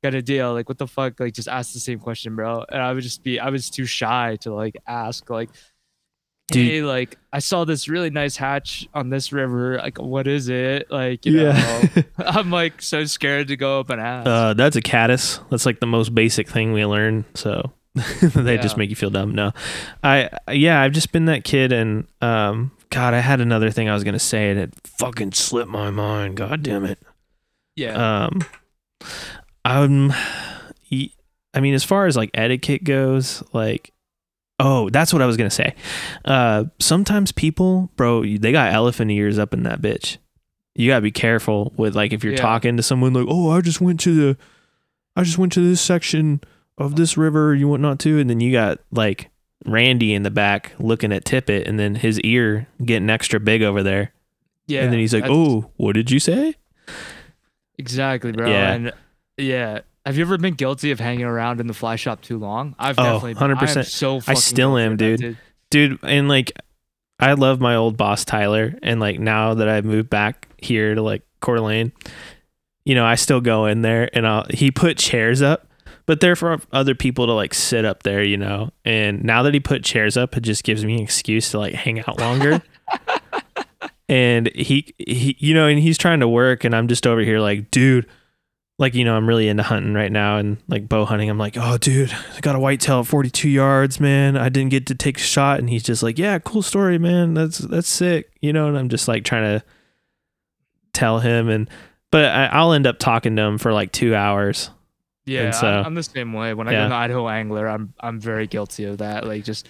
[SPEAKER 2] Got a deal? Like, what the fuck? Like, just ask the same question, bro. And I would just be, I was too shy to like ask, like,
[SPEAKER 1] Dude.
[SPEAKER 2] hey, like, I saw this really nice hatch on this river. Like, what is it? Like, you
[SPEAKER 1] yeah.
[SPEAKER 2] know, I'm like so scared to go up and ask.
[SPEAKER 1] uh, that's a caddis. That's like the most basic thing we learn. So they just make you feel dumb. No, I yeah, I've just been that kid, and um, God, I had another thing I was gonna say, and it fucking slipped my mind. God damn it.
[SPEAKER 2] yeah.
[SPEAKER 1] um I'm. I mean as far as like etiquette goes like oh that's what i was gonna say uh sometimes people bro they got elephant ears up in that bitch you gotta be careful with like if you're
[SPEAKER 2] Yeah.
[SPEAKER 1] talking to someone like oh i just went to the i just went to this section of this river you want not to and then you got like randy in the back looking at tippet and then his ear getting extra big over there
[SPEAKER 2] yeah.
[SPEAKER 1] and then he's like oh what did you say
[SPEAKER 2] Exactly, bro.
[SPEAKER 1] Yeah.
[SPEAKER 2] And yeah. Have you ever been guilty of hanging around in the fly shop too long? I've
[SPEAKER 1] Oh,
[SPEAKER 2] definitely been. I
[SPEAKER 1] 100%.
[SPEAKER 2] so
[SPEAKER 1] I still am,
[SPEAKER 2] that,
[SPEAKER 1] dude. dude and like i love my old boss tyler and like now that i've moved back here to like Coeur d'Alene, you know i still go in there and i'll he put chairs up but they're for other people to like sit up there you know and now that he put chairs up it just gives me an excuse to like hang out longer and he he you know and he's trying to work and i'm just over here like dude like you know i'm really into hunting right now and like bow hunting. I'm like oh dude i got a whitetail at 42 yards man. I didn't get to take a shot. And he's just like yeah cool story man. That's that's sick you know? And i'm just like trying to tell him and but I, i'll end up talking to him for like two hours.
[SPEAKER 2] Yeah,
[SPEAKER 1] so-
[SPEAKER 2] I'm, I'm the same way. When I go to Idaho Angler, I'm I'm very guilty of that. Like just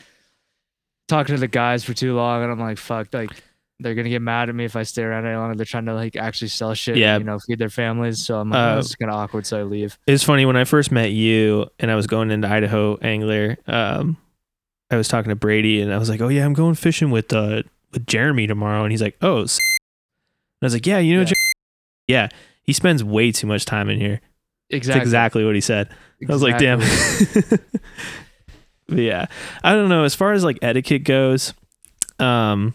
[SPEAKER 2] talking to the guys for too long, and I'm like, fuck, like they're gonna get mad at me if I stay around any longer. They're trying to like actually sell shit,
[SPEAKER 1] Yeah.
[SPEAKER 2] and, you know, feed their families. So I'm like,
[SPEAKER 1] Uh,
[SPEAKER 2] oh, this is kind of awkward, so I leave.
[SPEAKER 1] it's funny when i first met you and i was going into idaho angler um i was talking to brady and i was like oh yeah i'm going fishing with uh with jeremy tomorrow and he's like oh s-" and i was like yeah you know
[SPEAKER 2] Yeah.
[SPEAKER 1] Jer- yeah he spends way too much time in here
[SPEAKER 2] Exactly.
[SPEAKER 1] That's exactly what he said. I was like, damn. But yeah. I don't know. As far as like etiquette goes, um,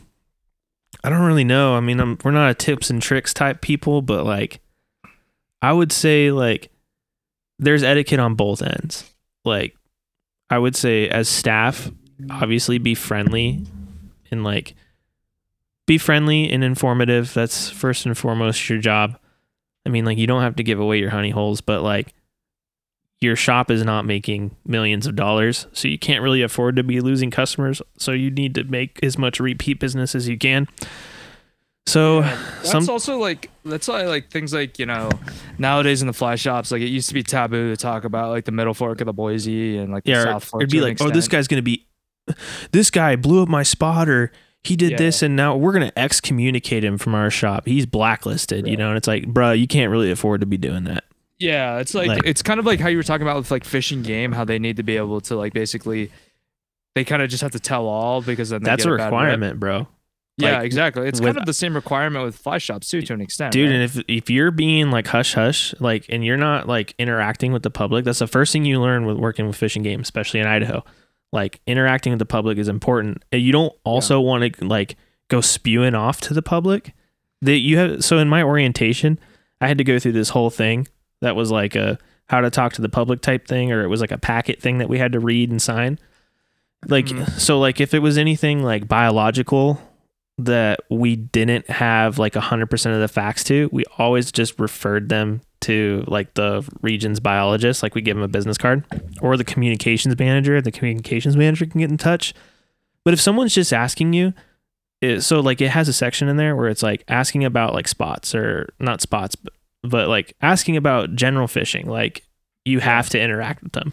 [SPEAKER 1] I don't really know. I mean, I'm, we're not a tips and tricks type people, but like, I would say like there's etiquette on both ends. Like, I would say as staff, obviously be friendly and like be friendly and informative. That's first and foremost your job. I mean, like you don't have to give away your honey holes, but like your shop is not making millions of dollars, so you can't really afford to be losing customers. So you need to make as much repeat business as you can. So
[SPEAKER 2] Yeah, that's
[SPEAKER 1] some
[SPEAKER 2] also like that's why like things like you know nowadays in the fly shops like it used to be taboo to talk about like the middle fork of the Boise and like the
[SPEAKER 1] yeah, or
[SPEAKER 2] South Fork.
[SPEAKER 1] it'd be like, oh, this guy's gonna be, this guy blew up my spot, or he did
[SPEAKER 2] Yeah.
[SPEAKER 1] this, and now we're gonna excommunicate him from our shop. He's blacklisted, you know. And it's like, bruh, you can't really afford to be doing that.
[SPEAKER 2] Yeah, it's like,
[SPEAKER 1] Like-
[SPEAKER 2] it's kind of like how you were talking about with like fishing game, how they need to be able to like basically, they kind of just have to tell all because then they
[SPEAKER 1] That's
[SPEAKER 2] get
[SPEAKER 1] a requirement, bro.
[SPEAKER 2] Yeah,
[SPEAKER 1] Like,
[SPEAKER 2] exactly. It's
[SPEAKER 1] with-
[SPEAKER 2] kind of the same requirement with fly shops too, to an extent,
[SPEAKER 1] dude
[SPEAKER 2] right?
[SPEAKER 1] and if if you're being like hush hush like and you're not like interacting with the public that's the first thing you learn with working with fishing game especially in idaho like interacting with the public is important And you don't also want to like go spewing off to the public that you have so in my orientation i had to go through this whole thing that was like a how to talk to the public type thing, or it was like a packet thing that we had to read and sign. Like
[SPEAKER 2] Mhm.
[SPEAKER 1] so, like if it was anything like biological that we didn't have like hundred percent of the facts to, we always just referred them to like the region's biologist. Like we give them a business card or the communications manager. The communications manager can get in touch. But if someone's just asking you, it, so like it has a section in there where it's like asking about like spots or not spots, but, but like asking about general fishing. Like you have to interact with them.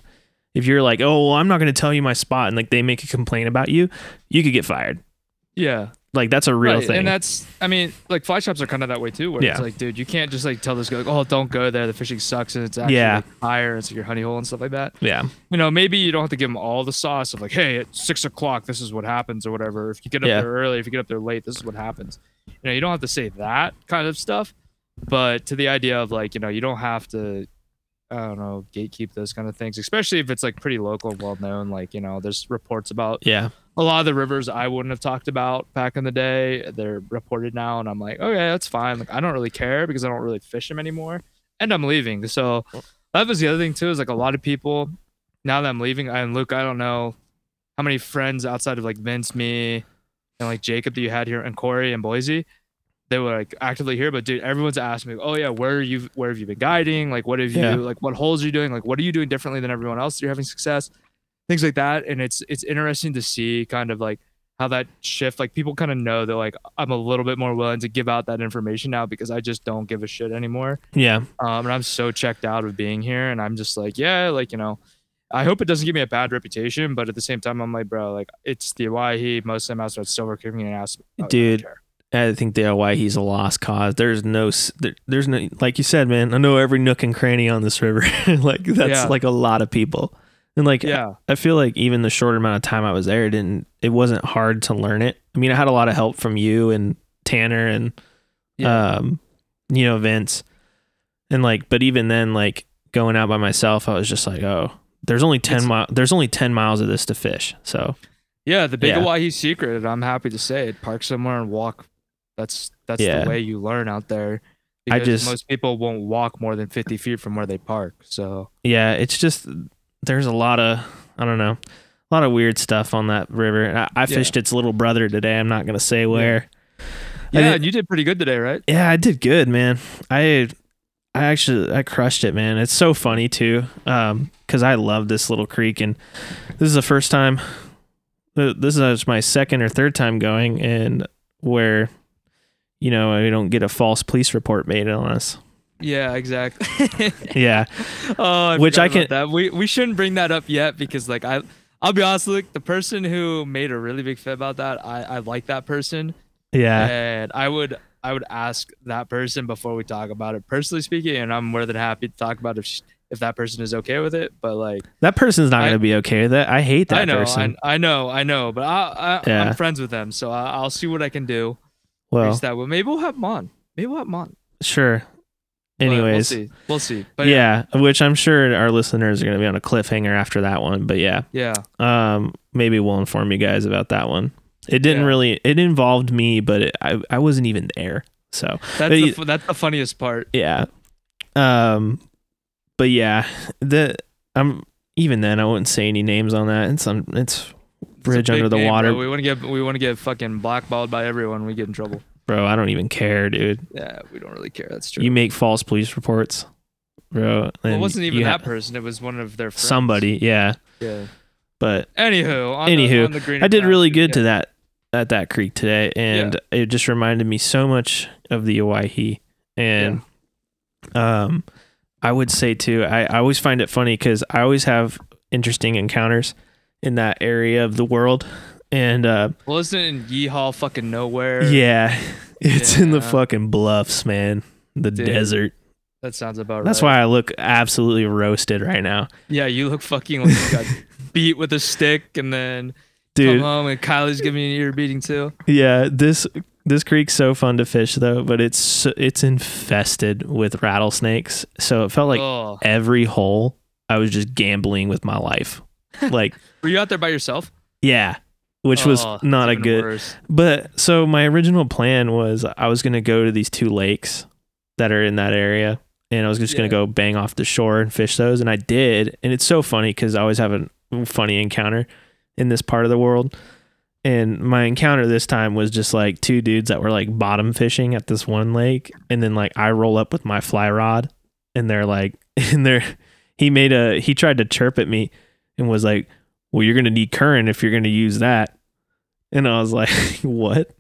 [SPEAKER 1] If you're like, oh, well, I'm not going to tell you my spot, and like they make a complaint about you, you could get fired.
[SPEAKER 2] Yeah.
[SPEAKER 1] Like that's a real
[SPEAKER 2] right.
[SPEAKER 1] thing.
[SPEAKER 2] And that's, I mean, like fly shops are kind of that way too, where
[SPEAKER 1] Yeah.
[SPEAKER 2] it's like, dude, you can't just like tell this guy, like, oh, don't go there. The fishing sucks and it's actually
[SPEAKER 1] Yeah.
[SPEAKER 2] like, higher. It's like your honey hole and stuff like that.
[SPEAKER 1] yeah,
[SPEAKER 2] You know, maybe you don't have to give them all the sauce of like, hey, at six o'clock, this is what happens or whatever. If you get up
[SPEAKER 1] Yeah.
[SPEAKER 2] there early, if you get up there late, this is what happens. You know, you don't have to say that kind of stuff. But to the idea of like, you know, you don't have to, I don't know, gatekeep those kind of things, especially if it's like pretty local and well known. Like, you know, there's reports about
[SPEAKER 1] yeah,
[SPEAKER 2] a lot of the rivers I wouldn't have talked about back in the day. They're reported now, and I'm like, okay, that's fine. Like, I don't really care because I don't really fish them anymore, and I'm leaving. So that was the other thing too. Is like a lot of people now that I'm leaving, and Luke, I don't know how many friends outside of like Vince, me, and like Jacob that you had here, and Corey and Boise. They were like actively here, but dude, everyone's asking me, "Oh yeah, where are you? Where have you been guiding? Like, what have you?
[SPEAKER 1] Yeah.
[SPEAKER 2] Like, what holes are you doing? Like, what are you doing differently than everyone else? You're having success." things like that and it's it's interesting to see kind of like how that shift like people kind of know that like i'm a little bit more willing to give out that information now because i just don't give a shit anymore
[SPEAKER 1] yeah,
[SPEAKER 2] um and i'm so checked out of being here and i'm just like yeah like you know i hope it doesn't give me a bad reputation but at the same time i'm like bro like it's the Owyhee most of them out silver king and ask
[SPEAKER 1] Dude. I think the Owyhee's a lost cause. There's no, there, there's no, like you said, man. I know every nook and cranny on this river. like that's
[SPEAKER 2] Yeah.
[SPEAKER 1] like a lot of people, and like
[SPEAKER 2] yeah
[SPEAKER 1] I feel like even the short amount of time I was there, it didn't it wasn't hard to learn it. I mean, I had a lot of help from you and Tanner and
[SPEAKER 2] Yeah.
[SPEAKER 1] um, you know, Vince, and like, but even then, like going out by myself, I was just like, oh, there's only ten
[SPEAKER 2] It's-
[SPEAKER 1] mile, there's only ten miles of this to fish. So
[SPEAKER 2] yeah the big
[SPEAKER 1] Yeah.
[SPEAKER 2] Owyhee secret i'm happy to say it park somewhere and walk that's that's
[SPEAKER 1] Yeah.
[SPEAKER 2] the way you learn out there
[SPEAKER 1] I just-
[SPEAKER 2] most people won't walk more than 50 feet from where they park so
[SPEAKER 1] yeah, it's just there's a lot of I don't know, a lot of weird stuff on that river. I, I
[SPEAKER 2] Yeah.
[SPEAKER 1] fished its little brother today. I'm not gonna say where.
[SPEAKER 2] Yeah
[SPEAKER 1] did-
[SPEAKER 2] and you did pretty good today right
[SPEAKER 1] Yeah, I did good, man. I I actually I crushed it, man. It's so funny too, um, because I love this little creek, and this is the first time. This is my second or third time going, and where, you know, I don't get a false police report made on us.
[SPEAKER 2] yeah exactly
[SPEAKER 1] Yeah,
[SPEAKER 2] oh I
[SPEAKER 1] Which I can-
[SPEAKER 2] that we we shouldn't bring that up yet because like i i'll be honest Luke, the person who made a really big fit about that i i like that person
[SPEAKER 1] yeah,
[SPEAKER 2] and i would i would ask that person before we talk about it personally speaking and i'm more than happy to talk about if sh- if that person is okay with it but like
[SPEAKER 1] that person's not
[SPEAKER 2] I-
[SPEAKER 1] gonna be okay with it. I hate that
[SPEAKER 2] I know,
[SPEAKER 1] person.
[SPEAKER 2] I, I know, I know, but I, I,
[SPEAKER 1] Yeah.
[SPEAKER 2] I'm friends with them, so I, I'll see what I can do.
[SPEAKER 1] Well,
[SPEAKER 2] Reach that way. Maybe we'll have them on. Maybe we'll have them on.
[SPEAKER 1] sure. Anyways,
[SPEAKER 2] we'll see. We'll see. But
[SPEAKER 1] yeah, which I'm sure our listeners are gonna be on a cliffhanger after that one. But yeah,
[SPEAKER 2] yeah,
[SPEAKER 1] um maybe we'll inform you guys about that one it didn't
[SPEAKER 2] Yeah.
[SPEAKER 1] really it involved me but it, I, I wasn't even there so
[SPEAKER 2] that's
[SPEAKER 1] But
[SPEAKER 2] the, that's the funniest part.
[SPEAKER 1] yeah um but yeah the i'm even then i wouldn't say any names on that it's on it's bridge under the
[SPEAKER 2] game,
[SPEAKER 1] water
[SPEAKER 2] bro. We want to get we want to get fucking blackballed by everyone. We get in trouble.
[SPEAKER 1] bro i don't even care dude
[SPEAKER 2] Yeah, we don't really care. That's true.
[SPEAKER 1] you make false police reports bro
[SPEAKER 2] well, it wasn't even that
[SPEAKER 1] ha-
[SPEAKER 2] person. It was one of their friends.
[SPEAKER 1] somebody yeah
[SPEAKER 2] Yeah.
[SPEAKER 1] but
[SPEAKER 2] Anywho, on
[SPEAKER 1] Anywho,
[SPEAKER 2] the, on the green
[SPEAKER 1] I did really
[SPEAKER 2] pastures,
[SPEAKER 1] good to that at that creek today, and it just reminded me so much of the Owyhee. And um, I would say too, I, I always find it funny because I always have interesting encounters in that area of the world, and uh,
[SPEAKER 2] Yeah. Well, isn't in Yeehaw fucking nowhere?
[SPEAKER 1] yeah, it's in the fucking bluffs, man, the
[SPEAKER 2] Dude,
[SPEAKER 1] desert.
[SPEAKER 2] That sounds about right.
[SPEAKER 1] That's why I look absolutely roasted right now,
[SPEAKER 2] Yeah, you look fucking like you got beat with a stick, and then come
[SPEAKER 1] dude.
[SPEAKER 2] home and Kylie's giving you an ear beating too.
[SPEAKER 1] Yeah, this this creek's so fun to fish though, but it's it's infested with rattlesnakes. So it felt like
[SPEAKER 2] oh,
[SPEAKER 1] every hole I was just gambling with my life. Like,
[SPEAKER 2] were you out there by yourself?
[SPEAKER 1] yeah, which was
[SPEAKER 2] Oh,
[SPEAKER 1] not a good.
[SPEAKER 2] worse.
[SPEAKER 1] But so my original plan was I was going to go to these two lakes that are in that area and I was just gonna go bang off the shore and fish those, and I did. And it's so funny because I always have a funny encounter in this part of the world. And my encounter this time was just like two dudes that were like bottom fishing at this one lake, and then like I roll up with my fly rod, and they're like, and they're he made a he tried to chirp at me, and was like, "Well, you're gonna need current if you're gonna use that," and I was like, "What?"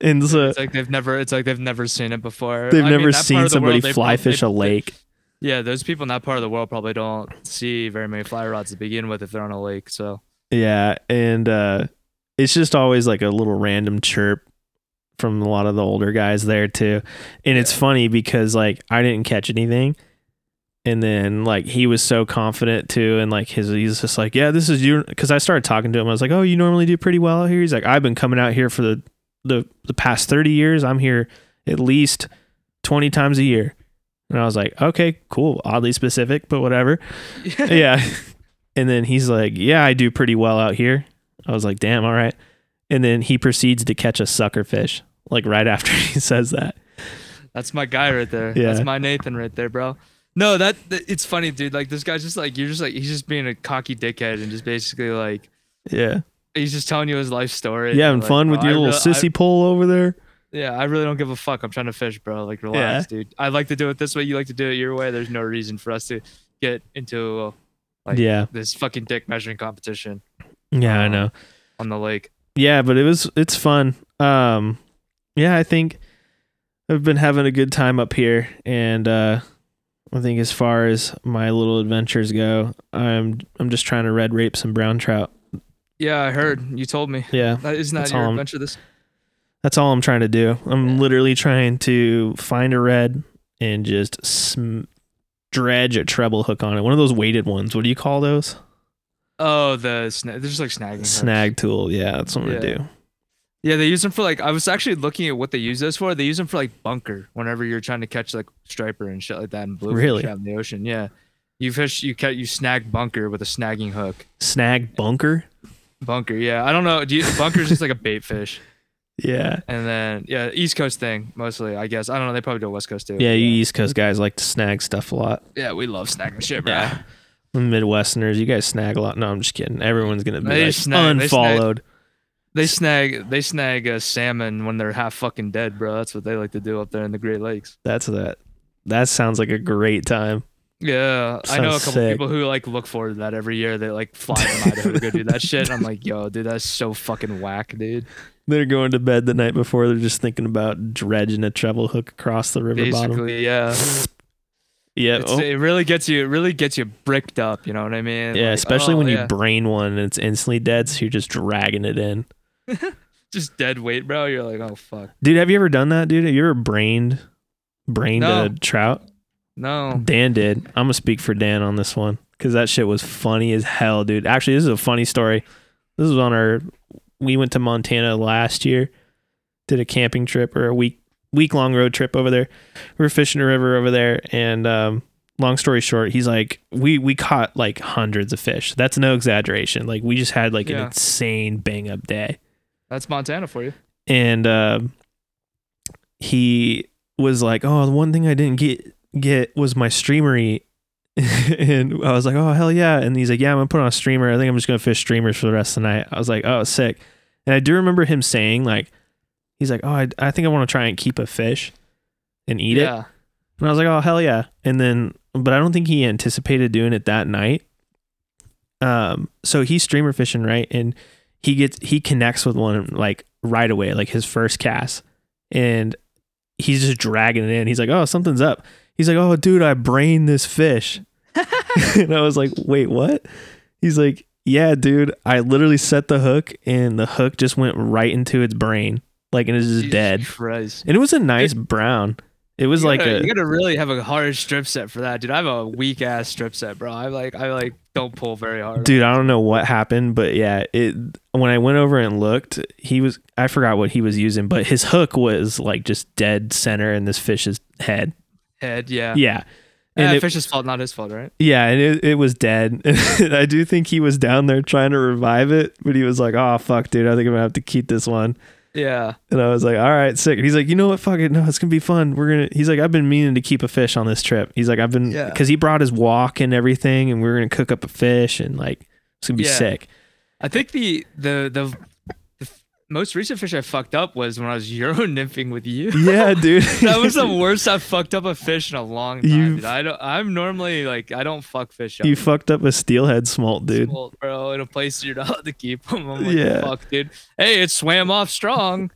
[SPEAKER 1] And so
[SPEAKER 2] It's like they've never. It's like they've never seen it before.
[SPEAKER 1] they've
[SPEAKER 2] I
[SPEAKER 1] never
[SPEAKER 2] part
[SPEAKER 1] seen somebody
[SPEAKER 2] world,
[SPEAKER 1] fly fish a lake.
[SPEAKER 2] Yeah, those people in that part of the world probably don't see very many fly rods to begin with if they're on a lake. So
[SPEAKER 1] Yeah, and uh it's just always like a little random chirp from a lot of the older guys there too. And it's funny because like I didn't catch anything. And then like he was so confident too and like his he's just like, "Yeah, this is your cuz I started talking to him. I was like, "Oh, you normally do pretty well out here." He's like, "I've been coming out here for the the the past 30 years. I'm here at least 20 times a year." And I was like, "Okay, cool. Oddly specific, but whatever." yeah. And then he's like, Yeah, I do pretty well out here. I was like, Damn, all right. And then he proceeds to catch a sucker fish, like right after he says that.
[SPEAKER 2] That's my guy right there.
[SPEAKER 1] Yeah.
[SPEAKER 2] That's my Nathan right there, bro. No, that, that it's funny, dude. Like this guy's just like you're just like he's just being a cocky dickhead and just basically like
[SPEAKER 1] Yeah.
[SPEAKER 2] he's just telling you his life story.
[SPEAKER 1] Yeah, having
[SPEAKER 2] Like,
[SPEAKER 1] fun with your
[SPEAKER 2] I
[SPEAKER 1] little
[SPEAKER 2] really- I-
[SPEAKER 1] sissy pole over there?
[SPEAKER 2] yeah, I really don't give a fuck. I'm trying to fish, bro. Like relax, dude. I like to do it this way. You like to do it your way. There's no reason for us to get into like
[SPEAKER 1] yeah.
[SPEAKER 2] this fucking dick measuring competition
[SPEAKER 1] Yeah, I
[SPEAKER 2] um,
[SPEAKER 1] know.
[SPEAKER 2] on the lake.
[SPEAKER 1] Yeah, but it was it's fun. Um yeah, I think I've been having a good time up here and uh I think as far as my little adventures go, I'm I'm just trying to redd rape some brown trout.
[SPEAKER 2] Yeah, I heard. You told me.
[SPEAKER 1] Yeah.
[SPEAKER 2] That isn't your
[SPEAKER 1] all I'm-
[SPEAKER 2] adventure this
[SPEAKER 1] That's all I'm trying to do. I'm
[SPEAKER 2] Yeah.
[SPEAKER 1] literally trying to find a redd and just sm- dredge a treble hook on it. One of those weighted ones. What do you call those?
[SPEAKER 2] Oh, the sna- they're just like snagging. hooks.
[SPEAKER 1] Snag tool. Yeah, that's what I'm
[SPEAKER 2] Yeah.
[SPEAKER 1] gonna do.
[SPEAKER 2] Yeah, they use them for like. I was actually looking at what they use those for. They use them for like bunker whenever you're trying to catch like striper and shit like that and bluefish
[SPEAKER 1] Really?
[SPEAKER 2] out in the ocean. Yeah, you fish, you catch, you snag bunker with a snagging hook.
[SPEAKER 1] Snag bunker.
[SPEAKER 2] Bunker, yeah. I don't know. Do you, bunker's just like a bait fish,
[SPEAKER 1] Yeah.
[SPEAKER 2] and then yeah, East Coast thing mostly. I guess I don't know. They probably do West Coast too.
[SPEAKER 1] Yeah, you East Coast guys like to snag stuff a lot.
[SPEAKER 2] yeah, we love snagging shit, bro.
[SPEAKER 1] Yeah. Midwesterners, you guys snag a lot. No, I'm just kidding. Everyone's gonna be like
[SPEAKER 2] snag-
[SPEAKER 1] unfollowed.
[SPEAKER 2] They snag, they snag uh, salmon when they're half fucking dead, bro. That's what they like to do up there in the Great Lakes.
[SPEAKER 1] That's that. That sounds like a great time.
[SPEAKER 2] Yeah, I know a couple
[SPEAKER 1] sick.
[SPEAKER 2] people who like look forward to that every year. They like fly from Idaho to go do that shit. I'm like, yo, dude, that's so fucking whack, dude.
[SPEAKER 1] They're going to bed the night before. They're just thinking about dredging a treble hook across the river bottom.
[SPEAKER 2] Basically, yeah.
[SPEAKER 1] Yeah.
[SPEAKER 2] It's,
[SPEAKER 1] oh.
[SPEAKER 2] It really gets you. It really gets you bricked up. You know what I mean?
[SPEAKER 1] Yeah,
[SPEAKER 2] Like,
[SPEAKER 1] especially
[SPEAKER 2] oh,
[SPEAKER 1] when you
[SPEAKER 2] yeah.
[SPEAKER 1] brain one and it's instantly dead, so you're just dragging it in.
[SPEAKER 2] just dead weight, bro. You're like, oh fuck.
[SPEAKER 1] Dude, have you ever done that, dude? Have you ever brained brained
[SPEAKER 2] No.
[SPEAKER 1] a trout?
[SPEAKER 2] No.
[SPEAKER 1] Dan did. I'm gonna speak for Dan on this one because that shit was funny as hell, dude. Actually, this is a funny story. This was on our. We went to Montana last year, did a camping trip or a week week long road trip over there. We were fishing a river over there, and um, long story short, he's like, we we caught like hundreds of fish. That's no exaggeration. Like we just had like an insane bang up day.
[SPEAKER 2] That's Montana for you.
[SPEAKER 1] and um he was like, "Oh, the one thing I didn't get get was my streamery." and I was like, "Oh hell yeah!" And he's like, "Yeah, I'm gonna put on a streamer. I think I'm just gonna fish streamers for the rest of the night." I was like, "Oh, sick!" And I do remember him saying like, "He's like, oh, I, I think I want to try and keep a fish and eat it." And I was like, "Oh hell yeah!" And then, but I don't think he anticipated doing it that night. Um, so he's streamer fishing right, and he gets he connects with one like right away, like his first cast, and he's just dragging it in. He's like, "Oh, something's up." He's like, "Oh, dude, I brained this fish," and I was like, "Wait, what?" He's like, "Yeah, dude, I literally set the hook, and the hook just went right into its brain, like, and it's just
[SPEAKER 2] Jesus
[SPEAKER 1] dead."
[SPEAKER 2] Christ.
[SPEAKER 1] And it was a nice brown. It was
[SPEAKER 2] you
[SPEAKER 1] like
[SPEAKER 2] gotta,
[SPEAKER 1] a
[SPEAKER 2] you gotta really have a hard strip set for that, dude. I have a weak ass strip set, bro. I like I like don't pull very hard.
[SPEAKER 1] Dude, I don't know what happened, but yeah, it when I went over and looked, he was I forgot what he was using, but his hook was like just dead center in this fish's head.
[SPEAKER 2] Head, yeah.
[SPEAKER 1] Yeah.
[SPEAKER 2] And
[SPEAKER 1] And it,
[SPEAKER 2] fish's fault, not his fault, right?
[SPEAKER 1] yeah, and it, it was dead. I do think he was down there trying to revive it, but he was like, "Oh fuck, dude, I think I'm gonna have to keep this one."
[SPEAKER 2] Yeah.
[SPEAKER 1] And I was like, all right, sick. And he's like, you know what? Fuck it. No, it's going to be fun. We're going to, he's like, I've been meaning to keep a fish on this trip. He's like, I've been,
[SPEAKER 2] Yeah.
[SPEAKER 1] because he brought his walk and everything, and we were going to cook up a fish and like, it's going to be
[SPEAKER 2] Yeah.
[SPEAKER 1] sick.
[SPEAKER 2] I think the the the, most recent fish I fucked up was when I was euro nymphing with you.
[SPEAKER 1] Yeah, dude.
[SPEAKER 2] that was the worst I fucked up a fish in a long time. Dude. I don't. I'm normally like I don't fuck fish up.
[SPEAKER 1] you fucked up a steelhead smolt, dude.
[SPEAKER 2] Well, bro, in a place you're not allowed to keep them. I'm like,
[SPEAKER 1] Yeah.
[SPEAKER 2] fuck, dude. Hey, it swam off strong.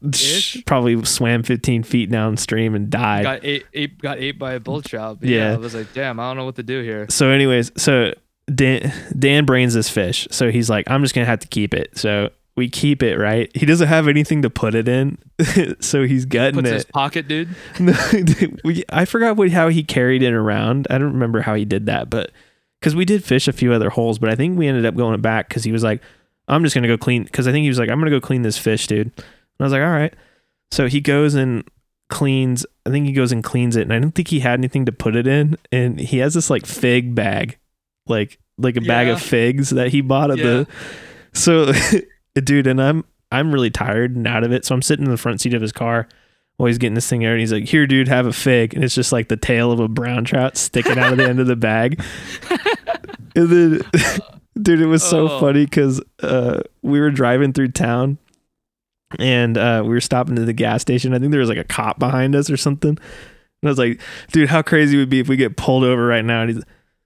[SPEAKER 1] Probably swam 15 feet downstream and died.
[SPEAKER 2] Got ate, ate, got ate by a bull trout.
[SPEAKER 1] Yeah.
[SPEAKER 2] yeah. I was like, damn, I don't know what to do here.
[SPEAKER 1] so anyways so dan dan brains this fish so he's like i'm just gonna have to keep it so we keep it right? He doesn't have anything to put it in so he's gutting
[SPEAKER 2] Puts in his
[SPEAKER 1] it
[SPEAKER 2] pocket, dude.
[SPEAKER 1] We, i forgot what, how he carried it around. I don't remember how he did that but because we did fish a few other holes but i think we ended up going back because he was like i'm just gonna go clean because i think he was like i'm gonna go clean this fish dude. And i was like all right. So he goes and cleans i think he goes and cleans it and i don't think he had anything to put it in and he has this like fig bag like like a bag of figs that he bought at the so dude and i'm i'm really tired and out of it. So i'm sitting in the front seat of his car while he's getting this thing out and he's like here dude have a fig. And it's just like the tail of a brown trout sticking out of the end of the bag. And then dude it was so
[SPEAKER 2] Oh.
[SPEAKER 1] funny because uh we were driving through town and uh we were stopping at the gas station. I think there was like a cop behind us or something. And i was like dude how crazy would it be if we get pulled over right now. And he's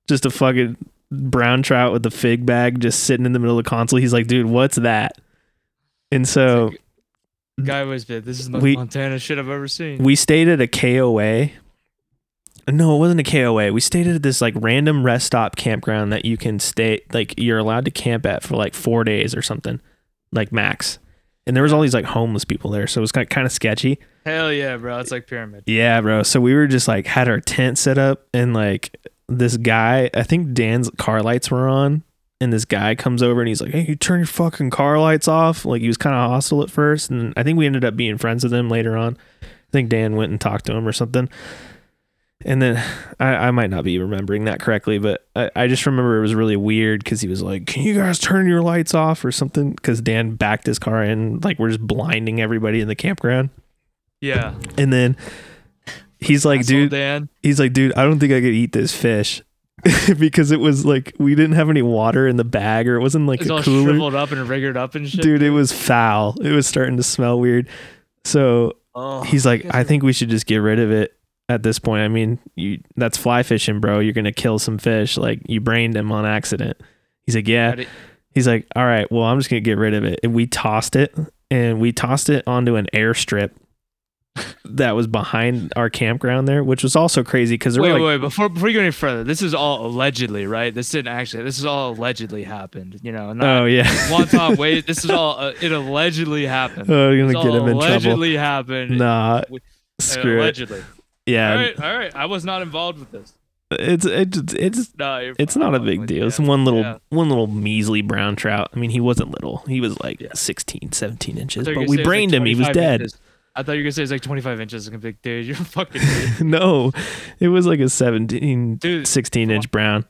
[SPEAKER 1] just a fucking brown trout with the fig bag just sitting in the middle of the console he's like dude what's that and so
[SPEAKER 2] like, guy was bit. This is the
[SPEAKER 1] We-
[SPEAKER 2] Montana shit I've ever seen.
[SPEAKER 1] we stayed at a KOA. No, it wasn't a KOA. We stayed at this like random rest stop campground that you can stay like you're allowed to camp at for like four days or something, like max. And there was all these like homeless people there, so it was kind kind of sketchy.
[SPEAKER 2] Hell yeah, bro. It's like pyramid.
[SPEAKER 1] Yeah, bro. So we were just like had our tent set up, and like this guy, I think Dan's car lights were on, and this guy comes over and he's like, "Hey, you turn your fucking car lights off." Like he was kind of hostile at first, and I think we ended up being friends with him later on. I think Dan went and talked to him or something. And then I, I might not be remembering that correctly, but I, I just remember it was really weird because he was like, "Can you guys turn your lights off or something?" Because Dan backed his car in, like we're just blinding everybody in the campground.
[SPEAKER 2] Yeah.
[SPEAKER 1] And then he's like,
[SPEAKER 2] Asshole
[SPEAKER 1] dude,
[SPEAKER 2] Dan.
[SPEAKER 1] he's like, dude, I don't think I could eat this fish because it was like we didn't have any water in the bag or it wasn't like
[SPEAKER 2] It's
[SPEAKER 1] a
[SPEAKER 2] all
[SPEAKER 1] cooler.
[SPEAKER 2] shriveled up and rigged up and shit.
[SPEAKER 1] Dude, it was foul. It was starting to smell weird. So
[SPEAKER 2] Oh,
[SPEAKER 1] he's like,
[SPEAKER 2] guess
[SPEAKER 1] I think we should just get rid of it at this point. I mean, you that's fly fishing, bro. You're gonna kill some fish. Like you brained him on accident. He's like, yeah. He's like, all right, well, I'm just gonna get rid of it. And we tossed it, and we tossed it onto an airstrip that was behind our campground there, which was also crazy because
[SPEAKER 2] Wait,
[SPEAKER 1] were like,
[SPEAKER 2] wait, before before you go any further, this is all allegedly, right? This didn't actually. This is all allegedly happened. You know, not
[SPEAKER 1] oh yeah, one
[SPEAKER 2] Wonton, wait, this is all. Uh, it allegedly happened.
[SPEAKER 1] oh, you're gonna get him in trouble.
[SPEAKER 2] allegedly happened.
[SPEAKER 1] Nah,
[SPEAKER 2] Uh,
[SPEAKER 1] screw it.
[SPEAKER 2] allegedly.
[SPEAKER 1] Yeah,
[SPEAKER 2] All right, all right. I was not involved with this.
[SPEAKER 1] it's it's it's
[SPEAKER 2] No,
[SPEAKER 1] it's not a big deal. It's one little
[SPEAKER 2] Yeah.
[SPEAKER 1] one little measly brown trout. I mean, he wasn't little. He was like
[SPEAKER 2] Yeah.
[SPEAKER 1] 16, 17 inches,
[SPEAKER 2] I thought you were
[SPEAKER 1] but we
[SPEAKER 2] it's like
[SPEAKER 1] brained him. He was dead.
[SPEAKER 2] inches. I thought you were gonna say it's like 25 inches. I'm like, dude, you're fucking.
[SPEAKER 1] no, it was like a 17,
[SPEAKER 2] Dude,
[SPEAKER 1] 16 inch brown.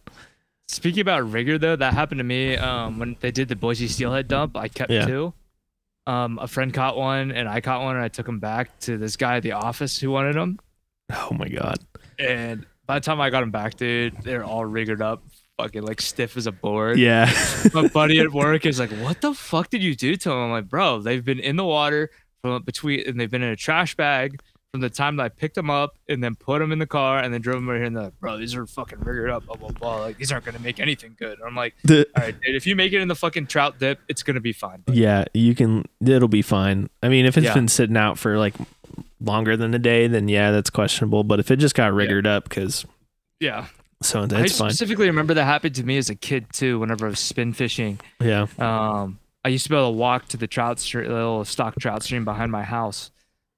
[SPEAKER 2] Speaking about rigger though, that happened to me um, when they did the Boise Steelhead dump. I kept
[SPEAKER 1] Yeah.
[SPEAKER 2] two. Um, a friend caught one, and I caught one, and I took them back to this guy at the office who wanted them.
[SPEAKER 1] Oh my god.
[SPEAKER 2] And by the time I got them back, dude, they're all riggered up, fucking like stiff as a board.
[SPEAKER 1] Yeah.
[SPEAKER 2] My buddy at work is like, "What the fuck did you do to them?" I'm like, "Bro, they've been in the water from between, and they've been in a trash bag from the time that I picked them up and then put them in the car and then drove them over here. And they're like, bro, these are fucking rigged up, blah blah blah. Like these aren't gonna make anything good. And I'm like,
[SPEAKER 1] The-
[SPEAKER 2] all right, dude, if you make it in the fucking trout dip, it's gonna be fine. But
[SPEAKER 1] yeah, you can. It'll be fine. I mean, if it's
[SPEAKER 2] Yeah.
[SPEAKER 1] been sitting out for like longer than a day, then yeah, that's questionable. But if it just got riggered up, because
[SPEAKER 2] yeah,
[SPEAKER 1] so
[SPEAKER 2] I
[SPEAKER 1] that's fine.
[SPEAKER 2] I specifically remember that happened to me as a kid too. Whenever I was spin fishing,
[SPEAKER 1] Yeah.
[SPEAKER 2] um, I used to be able to walk to the trout stream, the little stock trout stream behind my house,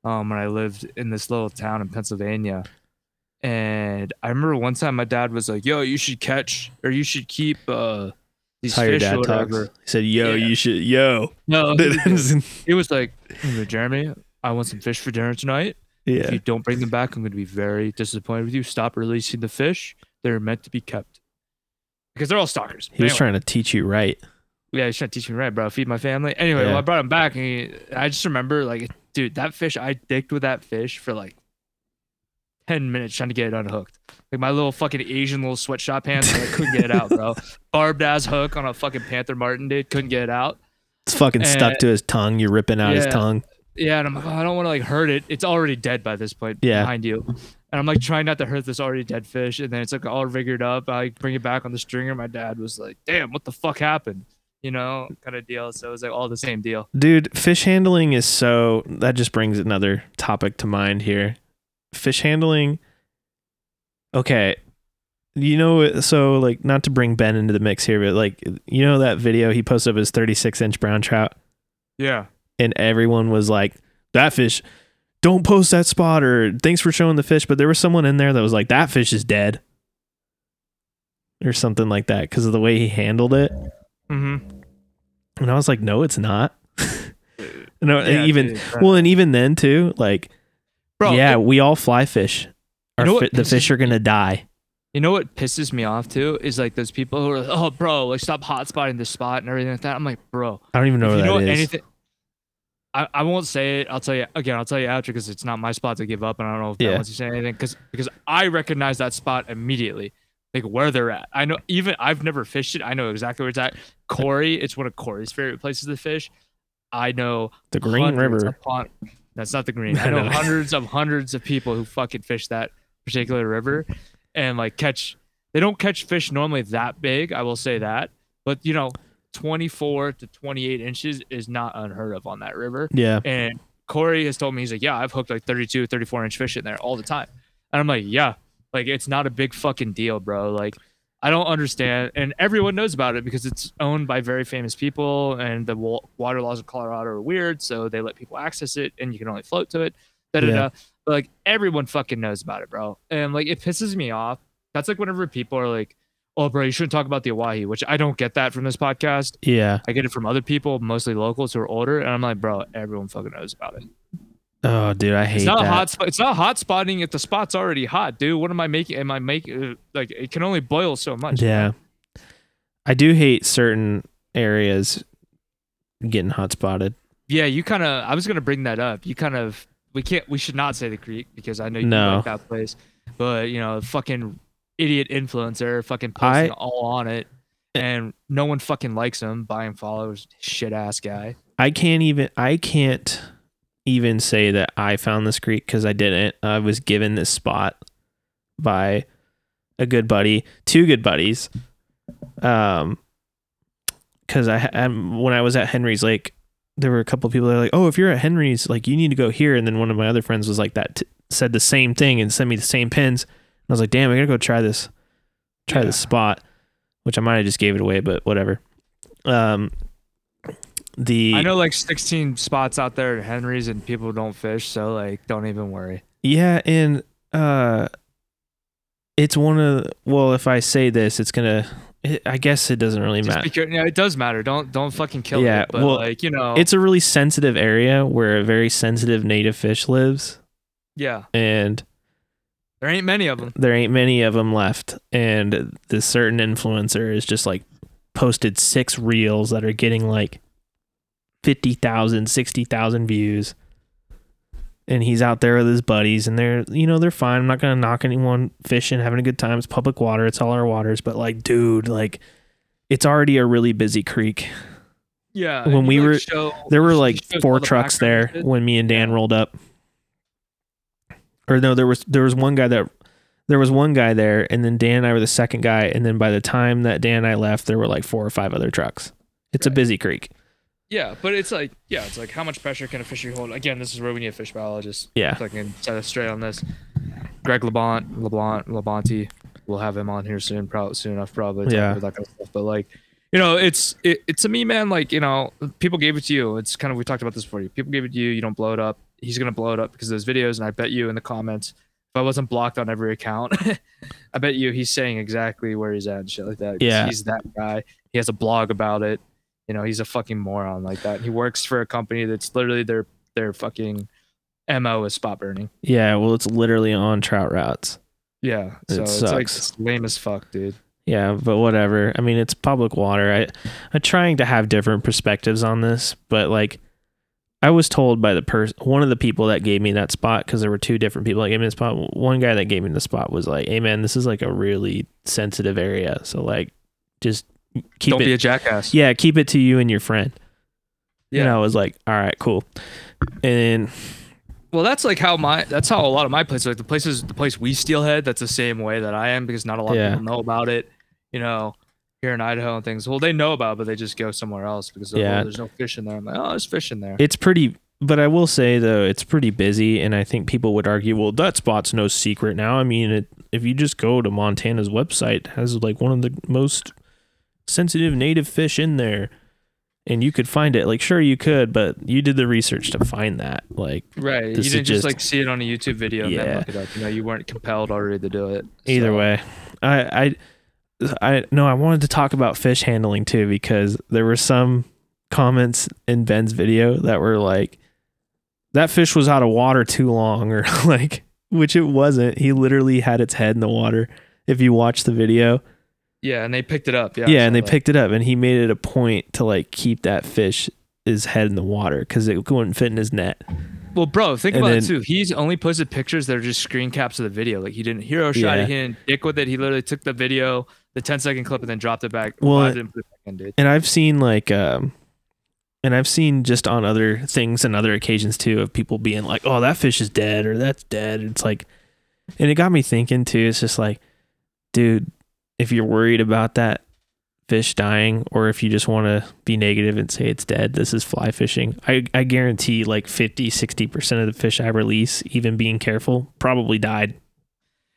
[SPEAKER 2] um, when I lived in this little town in Pennsylvania. And I remember one time my dad was like, "Yo, you should catch or you should keep uh these
[SPEAKER 1] That's how your
[SPEAKER 2] fish or whatever."
[SPEAKER 1] talks. He said, "Yo,
[SPEAKER 2] Yeah.
[SPEAKER 1] you should, yo."
[SPEAKER 2] No, it was like, Jeremy, I want some fish for dinner tonight. If you don't bring them back, I'm going to be very disappointed with you. Stop releasing the fish. They're meant to be kept because they're all stalkers."
[SPEAKER 1] He was
[SPEAKER 2] Anyway.
[SPEAKER 1] trying to teach you right.
[SPEAKER 2] Yeah, he's trying to teach me right, bro. Feed my family. Anyway,
[SPEAKER 1] Yeah.
[SPEAKER 2] well, I brought him back, and he, I just remember, like, dude, that fish, I dicked with that fish for like ten minutes trying to get it unhooked. Like my little fucking Asian little sweatshop hands, I couldn't get it out, bro. Barbed ass hook on a fucking panther martin, dude, couldn't get it out.
[SPEAKER 1] It's fucking stuck
[SPEAKER 2] Uh,
[SPEAKER 1] to his tongue. You're ripping out his tongue.
[SPEAKER 2] Yeah, and I'm like, oh, I don't want to like hurt it. It's already dead by this point
[SPEAKER 1] Yeah.
[SPEAKER 2] behind you. And I'm like trying not to hurt this already dead fish. And then it's like all rigged up. I bring it back on the stringer. My dad was like, damn, what the fuck happened? You know, kind of deal. So it was like all the same deal.
[SPEAKER 1] Dude, fish handling is so that just brings another topic to mind here. Fish handling Okay. You know so like not to bring Ben into the mix here, but like you know that video he posted of his 36 inch brown trout
[SPEAKER 2] Yeah.
[SPEAKER 1] and everyone was like, That fish don't post that spot or thanks for showing the fish, but there was someone in there that was like, That fish is dead. Or something like that because of the way he handled it.
[SPEAKER 2] Mm-hmm.
[SPEAKER 1] And I was like, no, it's not. no,
[SPEAKER 2] Yeah,
[SPEAKER 1] even
[SPEAKER 2] dude,
[SPEAKER 1] well, and even then too, like,
[SPEAKER 2] Bro,
[SPEAKER 1] yeah,
[SPEAKER 2] it-
[SPEAKER 1] we all fly fish. Our
[SPEAKER 2] You know
[SPEAKER 1] fi- the fish are gonna die.
[SPEAKER 2] You know what pisses me off too is like those people who are like, oh, bro, like stop hotspotting this spot and everything like that. I'm like, bro,
[SPEAKER 1] I don't even know
[SPEAKER 2] if you
[SPEAKER 1] that
[SPEAKER 2] know
[SPEAKER 1] is.
[SPEAKER 2] anything. I, I won't say it. I'll tell you again. I'll tell you after because it's not my spot to give up, and I don't know if
[SPEAKER 1] Yeah.
[SPEAKER 2] wants to say anything because because I recognize that spot immediately, like where they're at. I know even I've never fished it. I know exactly where it's at. Corey, it's one of Corey's favorite places to fish. I know
[SPEAKER 1] the Green River.
[SPEAKER 2] upon- that's not the green.
[SPEAKER 1] I
[SPEAKER 2] know. hundreds of hundreds of people who fucking fish that particular river and like catch. They don't catch fish normally that big. I will say that, but you know, 24 to 28 inches is not unheard of on that river.
[SPEAKER 1] Yeah,
[SPEAKER 2] And Corey has told me he's like, yeah, I've hooked like 32, 34 inch fish in there all the time. And I'm like, yeah, like it's not a big fucking deal, bro. Like I don't understand, and everyone knows about it because it's owned by very famous people, and the water laws of Colorado are weird, so they let people access it, and you can only float to it. Da da da. But like everyone fucking knows about it, bro. And like it pisses me off. That's like whenever people are like, "Oh, bro, you shouldn't talk about the Owyhee," which I don't get that from this podcast.
[SPEAKER 1] yeah.
[SPEAKER 2] I get it from other people, mostly locals who are older, and I'm like, bro, everyone fucking knows about it.
[SPEAKER 1] Oh, dude, I hate
[SPEAKER 2] It's not
[SPEAKER 1] that.
[SPEAKER 2] hot spot. It's not hot spotting if the spot's already hot, dude. What am I making? Am I making uh, like it can only boil so much?
[SPEAKER 1] yeah, I do hate certain areas getting hot spotted.
[SPEAKER 2] Yeah, you kind of. I was gonna bring that up. You kind of. We can't. We should not say the creek because I know you
[SPEAKER 1] No.
[SPEAKER 2] like that place. But you know, fucking idiot influencer, fucking posting
[SPEAKER 1] I-
[SPEAKER 2] all on it, and no one fucking likes him. Buying followers, shit ass guy.
[SPEAKER 1] I can't even. I can't even say that I found this creek because I didn't. I was given this spot by a good buddy, two good buddies. Um, because I, I when I was at Henry's Lake, there were a couple of people that were like, "Oh, if you're at Henry's, like you need to go here." And then one of my other friends was like that, t- said the same thing and sent me the same pins. And I was like, "Damn, I gotta go try this, try
[SPEAKER 2] Yeah.
[SPEAKER 1] this spot," which I might have just gave it away, but whatever. Um, the
[SPEAKER 2] I know like 16 spots out there at Henry's, and people don't fish, so like, don't even worry.
[SPEAKER 1] Yeah, and uh it's one of well, if I say this, it's gonna. I guess it doesn't really
[SPEAKER 2] Just
[SPEAKER 1] matter.
[SPEAKER 2] because, yeah, it does matter. Don't don't fucking kill
[SPEAKER 1] Yeah,
[SPEAKER 2] it. But
[SPEAKER 1] well,
[SPEAKER 2] like you know,
[SPEAKER 1] It's a really sensitive area where a very sensitive native fish lives,
[SPEAKER 2] yeah.
[SPEAKER 1] and
[SPEAKER 2] There ain't many of them.
[SPEAKER 1] there ain't many of them left. And this certain influencer is just like posted six reels that are getting like 50,000, 60,000 views. And he's out there with his buddies, and they're, you know, they're fine. I'm not gonna knock anyone fishing, having a good time. It's public water. It's all our waters. But like, dude, like, it's already a really busy creek.
[SPEAKER 2] Yeah.
[SPEAKER 1] When we
[SPEAKER 2] like,
[SPEAKER 1] were-
[SPEAKER 2] show-
[SPEAKER 1] There were like four
[SPEAKER 2] the
[SPEAKER 1] trucks there when me and Dan
[SPEAKER 2] Yeah.
[SPEAKER 1] rolled up. Or no, there was there was one guy that there was one guy there, and then Dan and I were the second guy, and then by the time that Dan and I left, there were like four or five other trucks. It's a busy creek.
[SPEAKER 2] Yeah, but it's like, yeah, it's like how much pressure can a fishery hold? Again, this is where we need a fish biologist.
[SPEAKER 1] Yeah.
[SPEAKER 2] So I can set us straight on this. Greg LeBont, LeBlanc, LeBonte, we'll have him on here soon, probably soon enough, probably.
[SPEAKER 1] Yeah.
[SPEAKER 2] That kind of stuff. But like, you know, it's it, it's to me, man. Like, you know, people gave it to you. It's kind of we talked about this before. You people gave it to you. You don't blow it up. He's gonna blow it up because of those videos. And I bet you in the comments, if I wasn't blocked on every account, I bet you he's saying exactly where he's at and shit like that.
[SPEAKER 1] Yeah.
[SPEAKER 2] he's that guy. He has a blog about it. You know, he's a fucking moron like that. He works for a company that's literally their their fucking mo is spot burning.
[SPEAKER 1] Yeah, well, it's literally on Trout Routes.
[SPEAKER 2] Yeah,
[SPEAKER 1] It
[SPEAKER 2] so it's like
[SPEAKER 1] sucks.
[SPEAKER 2] it's lame as fuck, dude.
[SPEAKER 1] Yeah, but whatever. I mean, it's public water. I I'm trying to have different perspectives on this, but like I was told by the person one of the people that gave me that spot because there were two different people that gave me the spot. One guy that gave me the spot was like, "Hey man, this is like a really sensitive area, so like just keep
[SPEAKER 2] Don't
[SPEAKER 1] it
[SPEAKER 2] be a jackass.
[SPEAKER 1] yeah, keep it to you and your friend."
[SPEAKER 2] Yeah.
[SPEAKER 1] And I was like, "All right, cool." And
[SPEAKER 2] Well, that's like how my that's how a lot of my places like the places the place we steelhead that's the same way that I am because not a lot
[SPEAKER 1] Yeah.
[SPEAKER 2] of people know about it. You know, here in Idaho and things. Well, they know about, it, but they just go somewhere else because
[SPEAKER 1] Yeah.
[SPEAKER 2] "Oh, there's no fish in there. I'm like, oh, there's fish in there.
[SPEAKER 1] it's pretty but i will say though it's pretty busy and i think people would argue well that spot's no secret now i mean it, if you just go to montana's website it has like one of the most sensitive native fish in there and you could find it like sure you could but you did the research to find that like
[SPEAKER 2] right. You didn't just,
[SPEAKER 1] just-
[SPEAKER 2] like see it on a YouTube video and then look it up. You know, you weren't compelled already to do it.
[SPEAKER 1] either
[SPEAKER 2] So,
[SPEAKER 1] way i i i no i wanted to talk about fish handling too because there were some comments in ben's video that were like that fish was out of water too long or like which it wasn't he literally had its head in the water if you watch the video
[SPEAKER 2] Yeah, and they picked it up. Yeah.
[SPEAKER 1] yeah, and they
[SPEAKER 2] that.
[SPEAKER 1] picked it up and he made it a point to like keep that fish his head in the water because it wouldn't fit in his net
[SPEAKER 2] Well, bro, think
[SPEAKER 1] And
[SPEAKER 2] about
[SPEAKER 1] then-
[SPEAKER 2] it too. He's only posted pictures that are just screen caps of the video. Like he didn't hero shot
[SPEAKER 1] Yeah.
[SPEAKER 2] it, he didn't dick with it. He literally took the video, the 10 second clip, and then dropped it back.
[SPEAKER 1] Well,
[SPEAKER 2] put it back
[SPEAKER 1] and I've seen like um and I've seen just on other things and other occasions too of people being like, "Oh, that fish is dead" or "That's dead." It's like and it got me thinking too. It's just like, dude, if you're worried about that fish dying or if you just want to be negative and say it's dead, this is fly fishing. I I guarantee like 50, 60% of the fish I release, even being careful, probably died.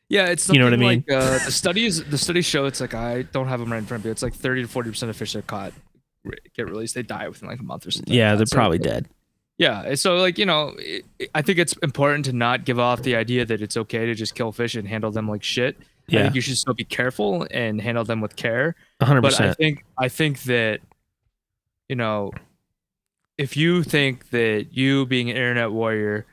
[SPEAKER 2] Yeah, it's
[SPEAKER 1] You know what I mean?
[SPEAKER 2] Like, uh, the studies, the studies show it's like I don't have them right in front of me. It's like 30 to 40 percent of fish that are caught get released. They die within like a month or something.
[SPEAKER 1] Yeah,
[SPEAKER 2] like
[SPEAKER 1] they're.
[SPEAKER 2] So,
[SPEAKER 1] probably dead.
[SPEAKER 2] Yeah, so like you know, it- I think it's important to not give off the idea that it's okay to just kill fish and handle them like shit. I
[SPEAKER 1] Yeah,
[SPEAKER 2] think you should still be careful and handle them with care.
[SPEAKER 1] 100%.
[SPEAKER 2] but I think I think that you know if you think that you being an internet warrior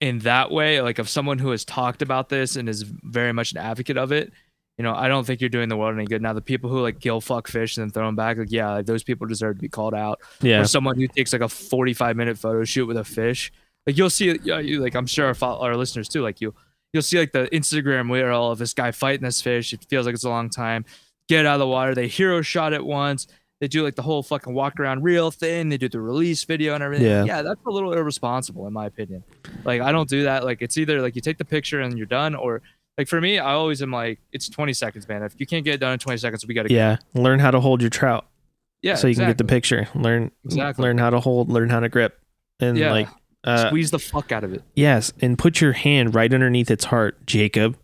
[SPEAKER 2] in that way like of someone who has talked about this and is very much an advocate of it you know I don't think you're doing the world any good now the people who like kill fuck fish and then throw them back like yeah like, those people deserve to be called out
[SPEAKER 1] yeah.
[SPEAKER 2] or someone who takes like a 45 minute photo shoot with a fish like you'll see like i'm sure our, our listeners too like you you'll see like the instagram reel of this guy fighting this fish it feels like it's a long time get out of the water they hero shot it once they do like the whole fucking walk around reel thing they do the release video and everything
[SPEAKER 1] Yeah.
[SPEAKER 2] yeah that's a little irresponsible in my opinion like i don't do that like it's either like you take the picture and you're done or like for me i always am like it's 20 seconds man if you can't get it done in 20 seconds we gotta go.
[SPEAKER 1] Yeah, learn how to hold your trout.
[SPEAKER 2] yeah
[SPEAKER 1] so you can get the picture. Learn
[SPEAKER 2] Exactly.
[SPEAKER 1] learn how to hold, learn how to grip, and
[SPEAKER 2] Yeah.
[SPEAKER 1] like uh,
[SPEAKER 2] squeeze the fuck out of it
[SPEAKER 1] yes, and put your hand right underneath its heart, Jacob.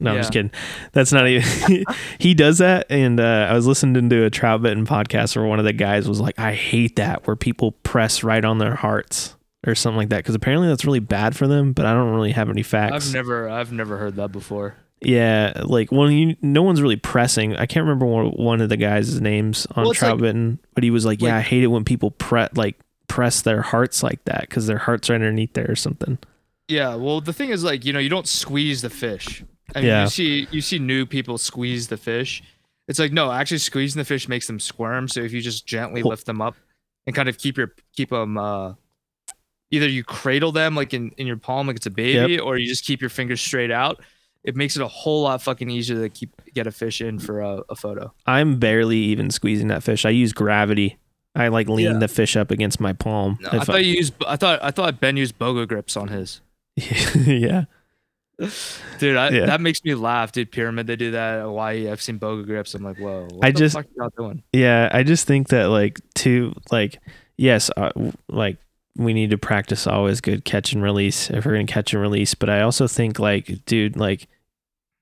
[SPEAKER 1] No, I'm just kidding. That's not even. he does that, and uh, I was listening to a Troutbitten podcast where one of the guys was like, "I hate that where people press right on their hearts or something like that because apparently that's really bad for them." But I don't really have any facts.
[SPEAKER 2] I've never I've never heard that before.
[SPEAKER 1] Yeah, like when you no one's really pressing. I can't remember one, one of the guys' names on
[SPEAKER 2] Well,
[SPEAKER 1] trout
[SPEAKER 2] like-
[SPEAKER 1] but he was like, "Yeah,
[SPEAKER 2] like-
[SPEAKER 1] I hate it when people press like press their hearts like that because their hearts are underneath there or something."
[SPEAKER 2] Yeah, well the thing is like, you know, you don't squeeze the fish. I mean
[SPEAKER 1] Yeah.
[SPEAKER 2] you see you see new people squeeze the fish. It's like no, actually squeezing the fish makes them squirm. So if you just gently lift them up and kind of keep your keep them uh either you cradle them like in, in your palm like it's a baby or you just keep your fingers straight out, it makes it a whole lot fucking easier to keep get a fish in for a, a photo.
[SPEAKER 1] I'm barely even squeezing that fish. I use gravity. I like lean
[SPEAKER 2] Yeah.
[SPEAKER 1] the fish up against my palm.
[SPEAKER 2] No, I thought you used I thought I thought Ben used boga grips on his.
[SPEAKER 1] yeah,
[SPEAKER 2] Dude, I,
[SPEAKER 1] Yeah.
[SPEAKER 2] that makes me laugh, dude. Pyramid, they do that at Hawaii. I've seen boga grips. I'm like, whoa. What
[SPEAKER 1] I
[SPEAKER 2] the
[SPEAKER 1] just-
[SPEAKER 2] fuck y'all doing?
[SPEAKER 1] yeah. I just think that like to like yes, uh, like we need to practice always good catch and release if we're gonna catch and release. But I also think like, dude, like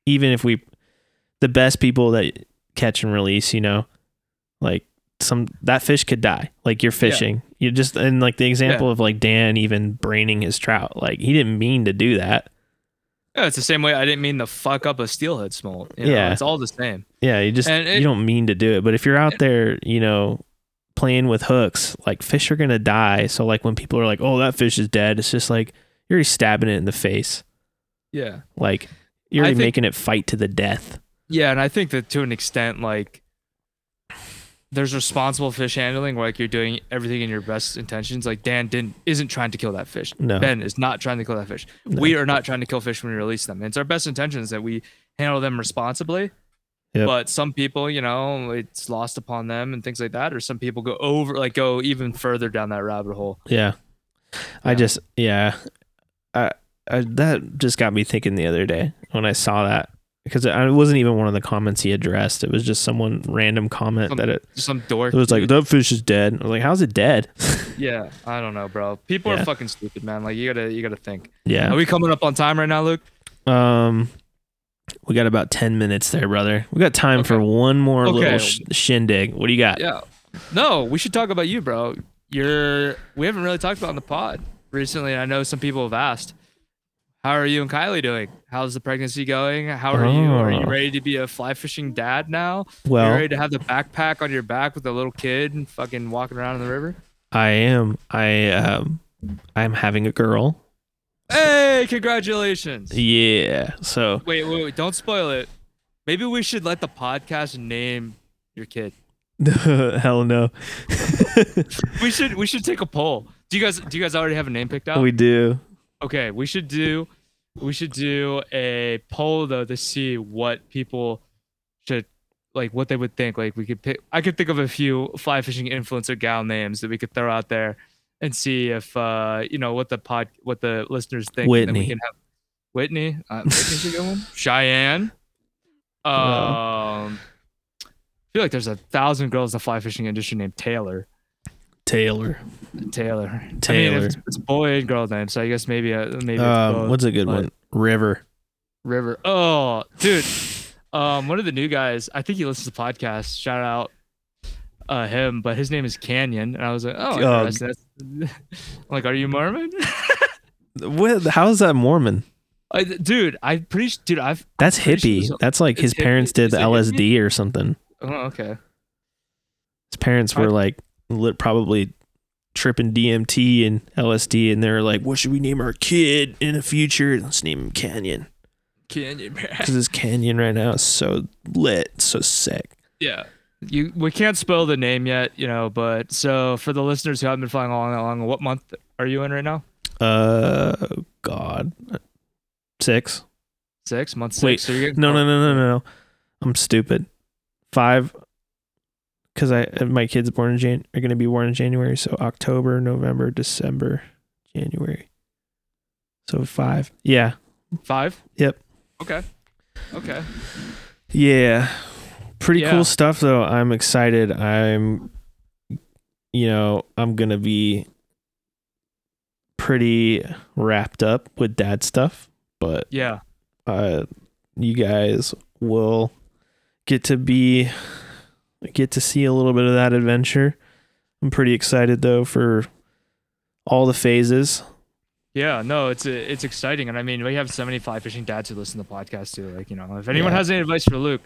[SPEAKER 1] even if we the best people that catch and release, you know, like some that fish could die. Like you're fishing. You just and like the example of like Dan even braining his trout. Like he didn't mean to do that.
[SPEAKER 2] Yeah, it's the same way I didn't mean to fuck up a steelhead smolt. You know,
[SPEAKER 1] Yeah.
[SPEAKER 2] It's all the same.
[SPEAKER 1] Yeah, you just
[SPEAKER 2] it-
[SPEAKER 1] you don't mean to do it. But if you're out there, you know, playing with hooks, like fish are gonna die. So like when people are like, "Oh, that fish is dead," it's just like you're already stabbing it in the face.
[SPEAKER 2] Yeah.
[SPEAKER 1] Like you're already
[SPEAKER 2] think-
[SPEAKER 1] making it fight to the death.
[SPEAKER 2] Yeah, and I think that to an extent, like there's responsible fish handling, where like you're doing everything in your best intentions. Like Dan didn't isn't trying to kill that fish.
[SPEAKER 1] No.
[SPEAKER 2] Ben is not trying to kill that fish.
[SPEAKER 1] No.
[SPEAKER 2] We are not trying to kill fish when we release them. It's our best intentions that we handle them responsibly.
[SPEAKER 1] Yep.
[SPEAKER 2] But some people, you know, it's lost upon them and things like that. Or some people go over, like go even further down that rabbit hole.
[SPEAKER 1] Yeah. I just yeah. I, I that just got me thinking the other day when I saw that because it wasn't even one of the comments he addressed. It was just someone random comment
[SPEAKER 2] Some
[SPEAKER 1] that it,
[SPEAKER 2] Some dork.
[SPEAKER 1] it was like that fish is dead. I was like, how's it dead?
[SPEAKER 2] yeah, I don't know, bro. People
[SPEAKER 1] Yeah.
[SPEAKER 2] are fucking stupid, man. Like you gotta, you gotta think.
[SPEAKER 1] yeah.
[SPEAKER 2] Are we coming up on time right now, Luke?
[SPEAKER 1] Um, we got about ten minutes there, brother. We got time for one more
[SPEAKER 2] Okay.
[SPEAKER 1] little sh- shindig. What do you got?
[SPEAKER 2] Yeah. No, we should talk about you, bro. You're we haven't really talked about in the pod recently. and I know some people have asked. How are you and Kylie doing? How's the pregnancy going? How are you? Are you
[SPEAKER 1] Oh.
[SPEAKER 2] ready to be a fly fishing dad now? are you
[SPEAKER 1] Well,
[SPEAKER 2] ready to have the backpack on your back with a little kid and fucking walking around in the river?
[SPEAKER 1] I am. I um, I'm having a girl.
[SPEAKER 2] Hey, congratulations.
[SPEAKER 1] Yeah. So
[SPEAKER 2] Wait, wait, wait, don't spoil it. Maybe we should let the podcast name your kid.
[SPEAKER 1] hell no.
[SPEAKER 2] We should we should take a poll. Do you guys do you guys already have a name picked out?
[SPEAKER 1] we do.
[SPEAKER 2] Okay, we should do we should do a poll though to see what people should like what they would think. Like we could pick I could think of a few fly fishing influencer gal names that we could throw out there and see if uh you know what the pod what the listeners think. and then we
[SPEAKER 1] Whitney.
[SPEAKER 2] can have Whitney. Uh, Whitney's a good one. Cheyenne. Um I feel like there's a thousand girls in the fly fishing industry named Taylor.
[SPEAKER 1] Taylor.
[SPEAKER 2] Taylor. I mean,
[SPEAKER 1] Taylor.
[SPEAKER 2] it's, it's boy and girl name, so I guess maybe uh, maybe it's
[SPEAKER 1] Um,
[SPEAKER 2] both.
[SPEAKER 1] what's a good
[SPEAKER 2] but-
[SPEAKER 1] one? River.
[SPEAKER 2] River. Oh, dude. Um, one of the new guys. I think he listens to podcasts. Shout out uh him, but his name is Canyon, and I was like, oh. That's- I'm like, are you Mormon?
[SPEAKER 1] What? How is that Mormon?
[SPEAKER 2] I, dude, I'm pretty. Dude, I've.
[SPEAKER 1] That's
[SPEAKER 2] pretty sure
[SPEAKER 1] hippie.
[SPEAKER 2] so-
[SPEAKER 1] That's like his
[SPEAKER 2] hippie.
[SPEAKER 1] parents did
[SPEAKER 2] Is
[SPEAKER 1] the
[SPEAKER 2] hippie?
[SPEAKER 1] LSD or something.
[SPEAKER 2] Oh, okay.
[SPEAKER 1] His parents
[SPEAKER 2] I-
[SPEAKER 1] were like lit, probably tripping DMT and LSD, and they were like, "What should we name our kid in the future? Let's name him Canyon
[SPEAKER 2] Canyon, man.
[SPEAKER 1] because his Canyon right now is so lit, so sick."
[SPEAKER 2] yeah. You we can't spell the name yet, you know, but so for the listeners who haven't been following along, along what month are you in right now?
[SPEAKER 1] Uh, God, six.
[SPEAKER 2] Six month six.
[SPEAKER 1] Wait,
[SPEAKER 2] so you're getting
[SPEAKER 1] No, no, no, no, no, no. I'm stupid. Five, because I my kids born in Jan are gonna be born in January, so October, November, December, January. So five. Yeah,
[SPEAKER 2] five.
[SPEAKER 1] Yep.
[SPEAKER 2] Okay. Okay.
[SPEAKER 1] yeah. Pretty
[SPEAKER 2] Yeah.
[SPEAKER 1] cool stuff though. I'm excited. I'm, you know, I'm gonna be pretty wrapped up with dad stuff, but
[SPEAKER 2] Yeah.
[SPEAKER 1] uh, you guys will get to be get to see a little bit of that adventure. I'm pretty excited though for all the phases.
[SPEAKER 2] Yeah, no, it's it's exciting, and I mean, we have so many fly fishing dads who listen to the podcast too. Like, you know, if anyone
[SPEAKER 1] Yeah.
[SPEAKER 2] has any advice for Luke,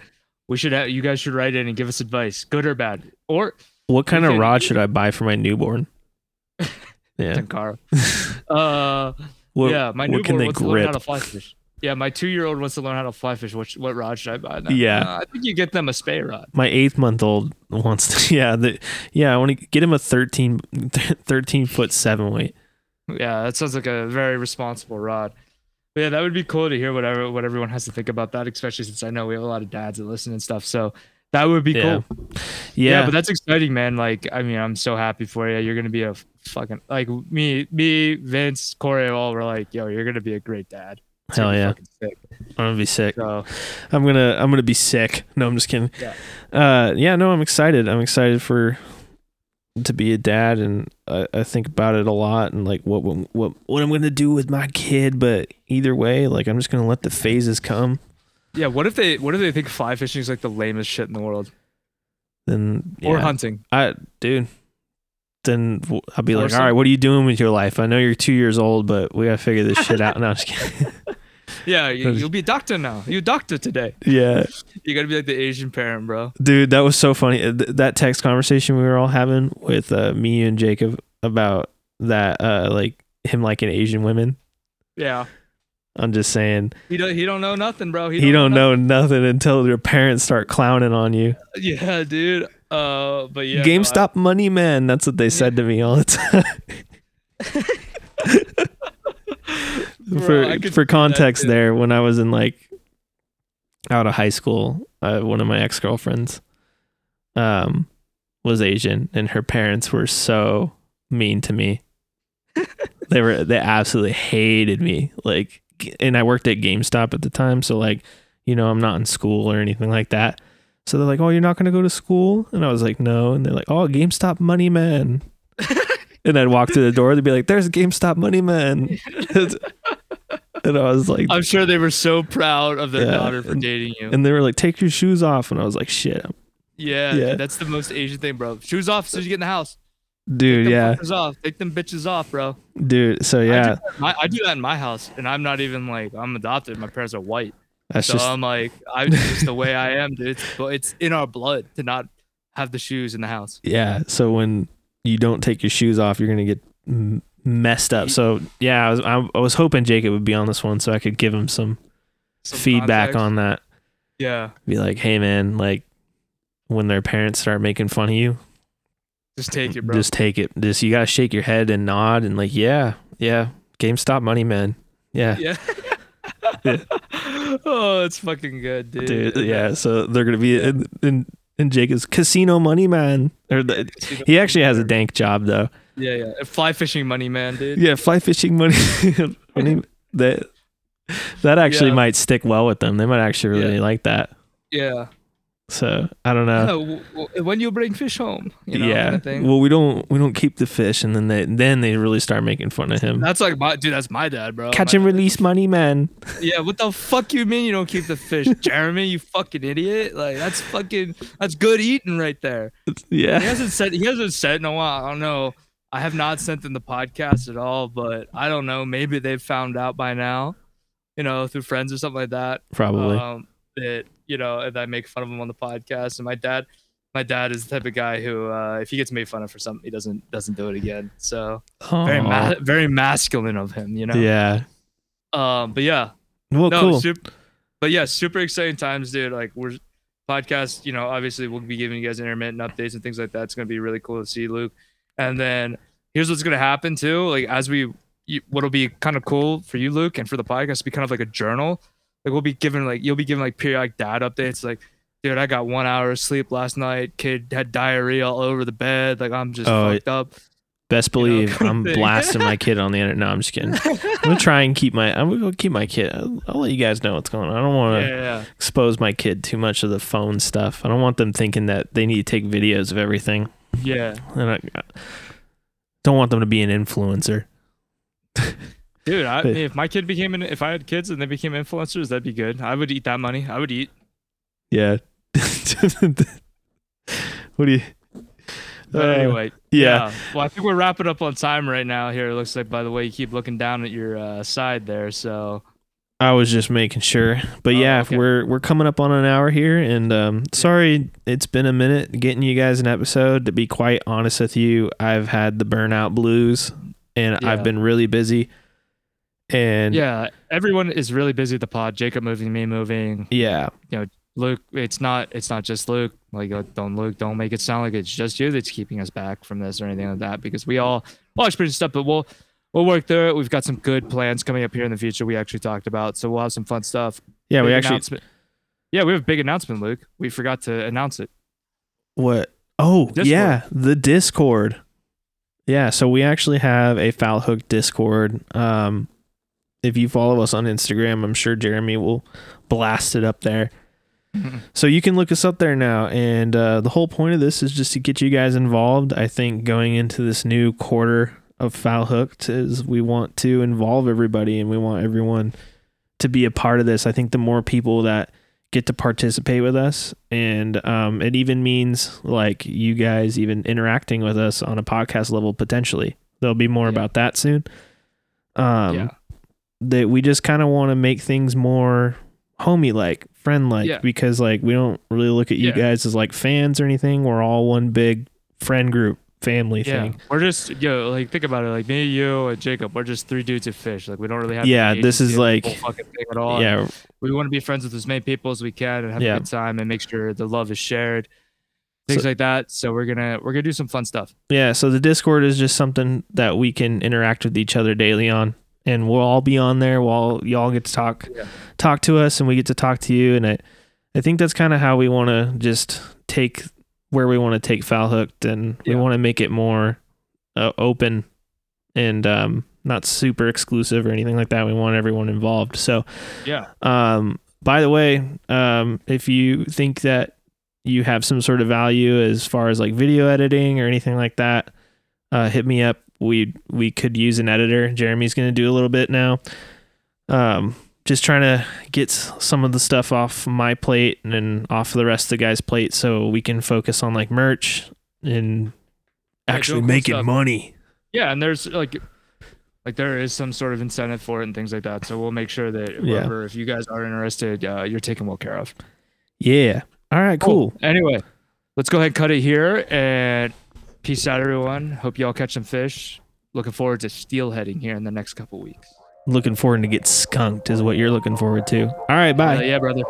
[SPEAKER 2] we should have, you guys should write in and give us advice, good or bad, or
[SPEAKER 1] What kind of rod should I buy for my newborn? Yeah.
[SPEAKER 2] Tenkara. uh,
[SPEAKER 1] What,
[SPEAKER 2] yeah, my
[SPEAKER 1] what
[SPEAKER 2] newborn
[SPEAKER 1] can they
[SPEAKER 2] wants to learn how
[SPEAKER 1] grip?
[SPEAKER 2] to fly fish. Yeah, my two-year-old wants to learn how to fly fish. Which, what rod should I buy? Then?
[SPEAKER 1] Yeah.
[SPEAKER 2] Uh, I think you get them a spey rod.
[SPEAKER 1] My eighth month old wants to. Yeah, the, yeah. I want to get him a 13, 13 foot seven weight.
[SPEAKER 2] Yeah, that sounds like a very responsible rod. But yeah, that would be cool to hear whatever what everyone has to think about that, especially since I know we have a lot of dads that listen and stuff. So that would be
[SPEAKER 1] Yeah.
[SPEAKER 2] cool.
[SPEAKER 1] Yeah,
[SPEAKER 2] Yeah, but that's exciting, man. Like, I mean, I'm so happy for you. You're gonna be a fucking like me, me, Vince, Corey, all were like, yo, you're gonna be a great dad. It's
[SPEAKER 1] hell
[SPEAKER 2] gonna
[SPEAKER 1] yeah.
[SPEAKER 2] sick.
[SPEAKER 1] I'm gonna be sick.
[SPEAKER 2] So
[SPEAKER 1] I'm gonna I'm gonna be sick. No, I'm just kidding.
[SPEAKER 2] Yeah.
[SPEAKER 1] Uh, yeah. No, I'm excited. I'm excited for to be a dad, and I, I think about it a lot, and like what what what I'm gonna do with my kid. But either way, like I'm just gonna let the phases come.
[SPEAKER 2] yeah, what if they what if they think fly fishing is like the lamest shit in the world,
[SPEAKER 1] Then
[SPEAKER 2] or hunting?
[SPEAKER 1] I dude. Then I'll be like, all right, what are you doing with your life? I know you're two years old, but we gotta figure this shit out. No, I'm just kidding.
[SPEAKER 2] Yeah, you, you'll be a doctor now. You a doctor today.
[SPEAKER 1] yeah,
[SPEAKER 2] You gotta be like the Asian parent, bro.
[SPEAKER 1] dude, that was so funny. Uh, th- that text conversation we were all having with uh, me and Jacob about that, uh, like him liking Asian women.
[SPEAKER 2] Yeah.
[SPEAKER 1] I'm just saying
[SPEAKER 2] He don't he don't know nothing, bro.
[SPEAKER 1] he don't know nothing until your parents start clowning on you.
[SPEAKER 2] Yeah, dude. Uh, but yeah. no, I-
[SPEAKER 1] GameStop money man. That's what they said to me all the time.
[SPEAKER 2] Bro,
[SPEAKER 1] for for context, there when I was in like out of high school, uh, one of my ex girlfriends um was Asian, and her parents were so mean to me. they were they absolutely hated me. Like, and I worked at GameStop at the time, so like, you know, I'm not in school or anything like that. So they're like, "Oh, you're not gonna go to school?" And I was like, "No." And they're like, "Oh, GameStop money man." and I'd walk through the door. They'd be like, "There's GameStop money man." and I was like,
[SPEAKER 2] I'm sure they were so proud of their
[SPEAKER 1] Yeah,
[SPEAKER 2] daughter for dating you.
[SPEAKER 1] and they were like, "Take your shoes off," and I was like, "Shit,
[SPEAKER 2] yeah,
[SPEAKER 1] Yeah.
[SPEAKER 2] dude, that's the most Asian thing, bro. Shoes off as soon as you get in the house.
[SPEAKER 1] dude,
[SPEAKER 2] Take
[SPEAKER 1] yeah,
[SPEAKER 2] off. Take them bitches off, bro.
[SPEAKER 1] dude." So
[SPEAKER 2] I do,
[SPEAKER 1] yeah,
[SPEAKER 2] I do that in my house, and I'm not even like I'm adopted. My parents are white,
[SPEAKER 1] that's
[SPEAKER 2] so
[SPEAKER 1] just
[SPEAKER 2] I'm like I'm just the way I am, dude. But it's in our blood to not have the shoes in the house.
[SPEAKER 1] yeah. So when you don't take your shoes off, you're gonna get m- messed up. So yeah, I was I, I was hoping Jacob would be on this one so I could give him some,
[SPEAKER 2] Some
[SPEAKER 1] feedback
[SPEAKER 2] context.
[SPEAKER 1] on that.
[SPEAKER 2] Yeah,
[SPEAKER 1] Be like, "Hey, man, like." When their parents start making fun of you,
[SPEAKER 2] just take it, bro.
[SPEAKER 1] just take it. Just you gotta shake your head and nod and like, yeah, yeah, GameStop money man, yeah,
[SPEAKER 2] yeah. oh, it's fucking good, dude.
[SPEAKER 1] dude, yeah. So they're gonna be in in, in Jacob's casino money man. Or the, he actually has a dank job though.
[SPEAKER 2] Yeah, yeah. Fly fishing money, man, dude.
[SPEAKER 1] Yeah, fly fishing money. money that that actually
[SPEAKER 2] Yeah.
[SPEAKER 1] might stick well with them. They might actually really
[SPEAKER 2] Yeah.
[SPEAKER 1] like that.
[SPEAKER 2] Yeah.
[SPEAKER 1] So I don't know.
[SPEAKER 2] When you bring fish home, you know,
[SPEAKER 1] yeah.
[SPEAKER 2] kind of thing.
[SPEAKER 1] Well, we don't we don't keep the fish, and then they then they really start making fun of him.
[SPEAKER 2] that's like my dude. That's my dad, bro.
[SPEAKER 1] Catch
[SPEAKER 2] My-
[SPEAKER 1] and release money man.
[SPEAKER 2] Yeah, what the fuck you mean you don't keep the fish, Jeremy? You fucking idiot! Like that's fucking that's good eating right there.
[SPEAKER 1] Yeah, He
[SPEAKER 2] hasn't said he hasn't said in a while. I don't know. I have not sent them the podcast at all, but I don't know. Maybe they've found out by now, you know, through friends or something like that.
[SPEAKER 1] Probably.
[SPEAKER 2] Um, that you know, and I make fun of him on the podcast. And my dad, my dad is the type of guy who, uh, if he gets made fun of for something, he doesn't doesn't do it again. So very ma- very masculine of him, you know.
[SPEAKER 1] Yeah.
[SPEAKER 2] Um, but yeah,
[SPEAKER 1] Well,
[SPEAKER 2] no,
[SPEAKER 1] cool.
[SPEAKER 2] super, but yeah, super exciting times, dude. Like we're podcast, you know, obviously we'll be giving you guys intermittent updates and things like that. It's gonna be really cool to see Luke. And then here's what's gonna happen too. Like as we, you, what'll be kind of cool for you, Luke, and for the podcast, to be kind of like a journal. Like we'll be giving like you'll be giving like periodic dad updates. Like, dude, I got one hour of sleep last night. Kid had diarrhea all over the bed. Like I'm just
[SPEAKER 1] Oh,
[SPEAKER 2] fucked up.
[SPEAKER 1] Best
[SPEAKER 2] you know,
[SPEAKER 1] believe
[SPEAKER 2] kind of
[SPEAKER 1] I'm
[SPEAKER 2] thing.
[SPEAKER 1] blasting my kid on the internet. No, I'm just kidding. I'm gonna try and keep my. I'm gonna keep my kid. I'll, I'll let you guys know what's going on. I don't want
[SPEAKER 2] yeah,
[SPEAKER 1] to
[SPEAKER 2] yeah.
[SPEAKER 1] expose my kid too much of the phone stuff. I don't want them thinking that they need to take videos of everything.
[SPEAKER 2] Yeah.
[SPEAKER 1] And I, I don't want them to be an influencer.
[SPEAKER 2] Dude, I,
[SPEAKER 1] But-
[SPEAKER 2] if my kid became an, if I had kids and they became influencers, that'd be good. I would eat that money. I would eat.
[SPEAKER 1] Yeah. what do you? Uh,
[SPEAKER 2] anyway,
[SPEAKER 1] yeah.
[SPEAKER 2] Well, I think we're wrapping up on time right now. Here, it looks like by the way you keep looking down at your uh, side there. So
[SPEAKER 1] I was just making sure. But
[SPEAKER 2] Oh,
[SPEAKER 1] yeah,
[SPEAKER 2] okay.
[SPEAKER 1] we're we're coming up on an hour here and um sorry it's been a minute getting you guys an episode. To be quite honest with you, I've had the burnout blues and
[SPEAKER 2] Yeah.
[SPEAKER 1] I've been really busy. And
[SPEAKER 2] yeah, everyone is really busy at the pod. Jacob moving, me moving.
[SPEAKER 1] yeah.
[SPEAKER 2] You know, Luke, it's not it's not just Luke. Like uh, don't Luke, don't make it sound like it's just you that's keeping us back from this or anything like that. Because we all all experience stuff, but we'll we'll work through it. We've got some good plans coming up here in the future. We actually talked about, so we'll have some fun stuff.
[SPEAKER 1] Yeah, we actually.
[SPEAKER 2] Yeah, we have a big announcement, Luke. We forgot to announce it.
[SPEAKER 1] what? Oh,
[SPEAKER 2] Discord.
[SPEAKER 1] yeah, the Discord. Yeah, so we actually have a Foul Hook Discord. Um if you follow us on Instagram, I'm sure Jeremy will blast it up there. So you can look us up there now. And uh, the whole point of this is just to get you guys involved. I think going into this new quarter of Foul Hooked is we want to involve everybody and we want everyone to be a part of this. I think the more people that get to participate with us, and um, it even means like you guys even interacting with us on a podcast level potentially. There'll be more
[SPEAKER 2] Yeah.
[SPEAKER 1] about that soon. Um,
[SPEAKER 2] yeah.
[SPEAKER 1] That we just kind of want to make things more homey like friend like
[SPEAKER 2] Yeah.
[SPEAKER 1] because like we don't really look at you
[SPEAKER 2] Yeah.
[SPEAKER 1] guys as like fans or anything we're all one big friend group family
[SPEAKER 2] Yeah,
[SPEAKER 1] thing.
[SPEAKER 2] we're just yo like think about it. Like me, you, and Jacob, we're just three dudes who fish. Like we don't really have.
[SPEAKER 1] Yeah, this is
[SPEAKER 2] agency in the
[SPEAKER 1] like-
[SPEAKER 2] fucking thing at all.
[SPEAKER 1] Yeah,
[SPEAKER 2] we want to be friends with as many people as we can and have
[SPEAKER 1] Yeah.
[SPEAKER 2] a good time and make sure the love is shared, things like that. So we're gonna we're gonna do some fun stuff.
[SPEAKER 1] yeah. So the Discord is just something that we can interact with each other daily on, and we'll all be on there. While y'all get to talk,
[SPEAKER 2] Yeah.
[SPEAKER 1] talk to us, and we get to talk to you. And I, I think that's kind of how we want to just take where we want to take foul hooked, and we want to make it more uh, open and um, not super exclusive or anything like that. We want everyone involved. So.
[SPEAKER 2] Yeah,
[SPEAKER 1] Um, by the way, um, if you think that you have some sort of value as far as like video editing or anything like that, uh, hit me up. We we could use an editor. Jeremy's going to do a little bit now. Um, just trying to get some of the stuff off my plate and then off the rest of the guys' plate so we can focus on like merch and actually
[SPEAKER 2] cool
[SPEAKER 1] making
[SPEAKER 2] stuff.
[SPEAKER 1] money.
[SPEAKER 2] yeah, and there's like. Like there is some sort of incentive for it and things like that, so we'll make sure that
[SPEAKER 1] Yeah.
[SPEAKER 2] if you guys are interested, uh, you're taken well care of.
[SPEAKER 1] Yeah. All right. Cool.
[SPEAKER 2] Anyway, let's go ahead and cut it here and peace out, everyone. Hope y'all catch some fish. Looking forward to steelheading here in the next couple weeks.
[SPEAKER 1] Looking forward to get skunked is what you're looking forward to. All right. Bye.
[SPEAKER 2] Uh, yeah, brother.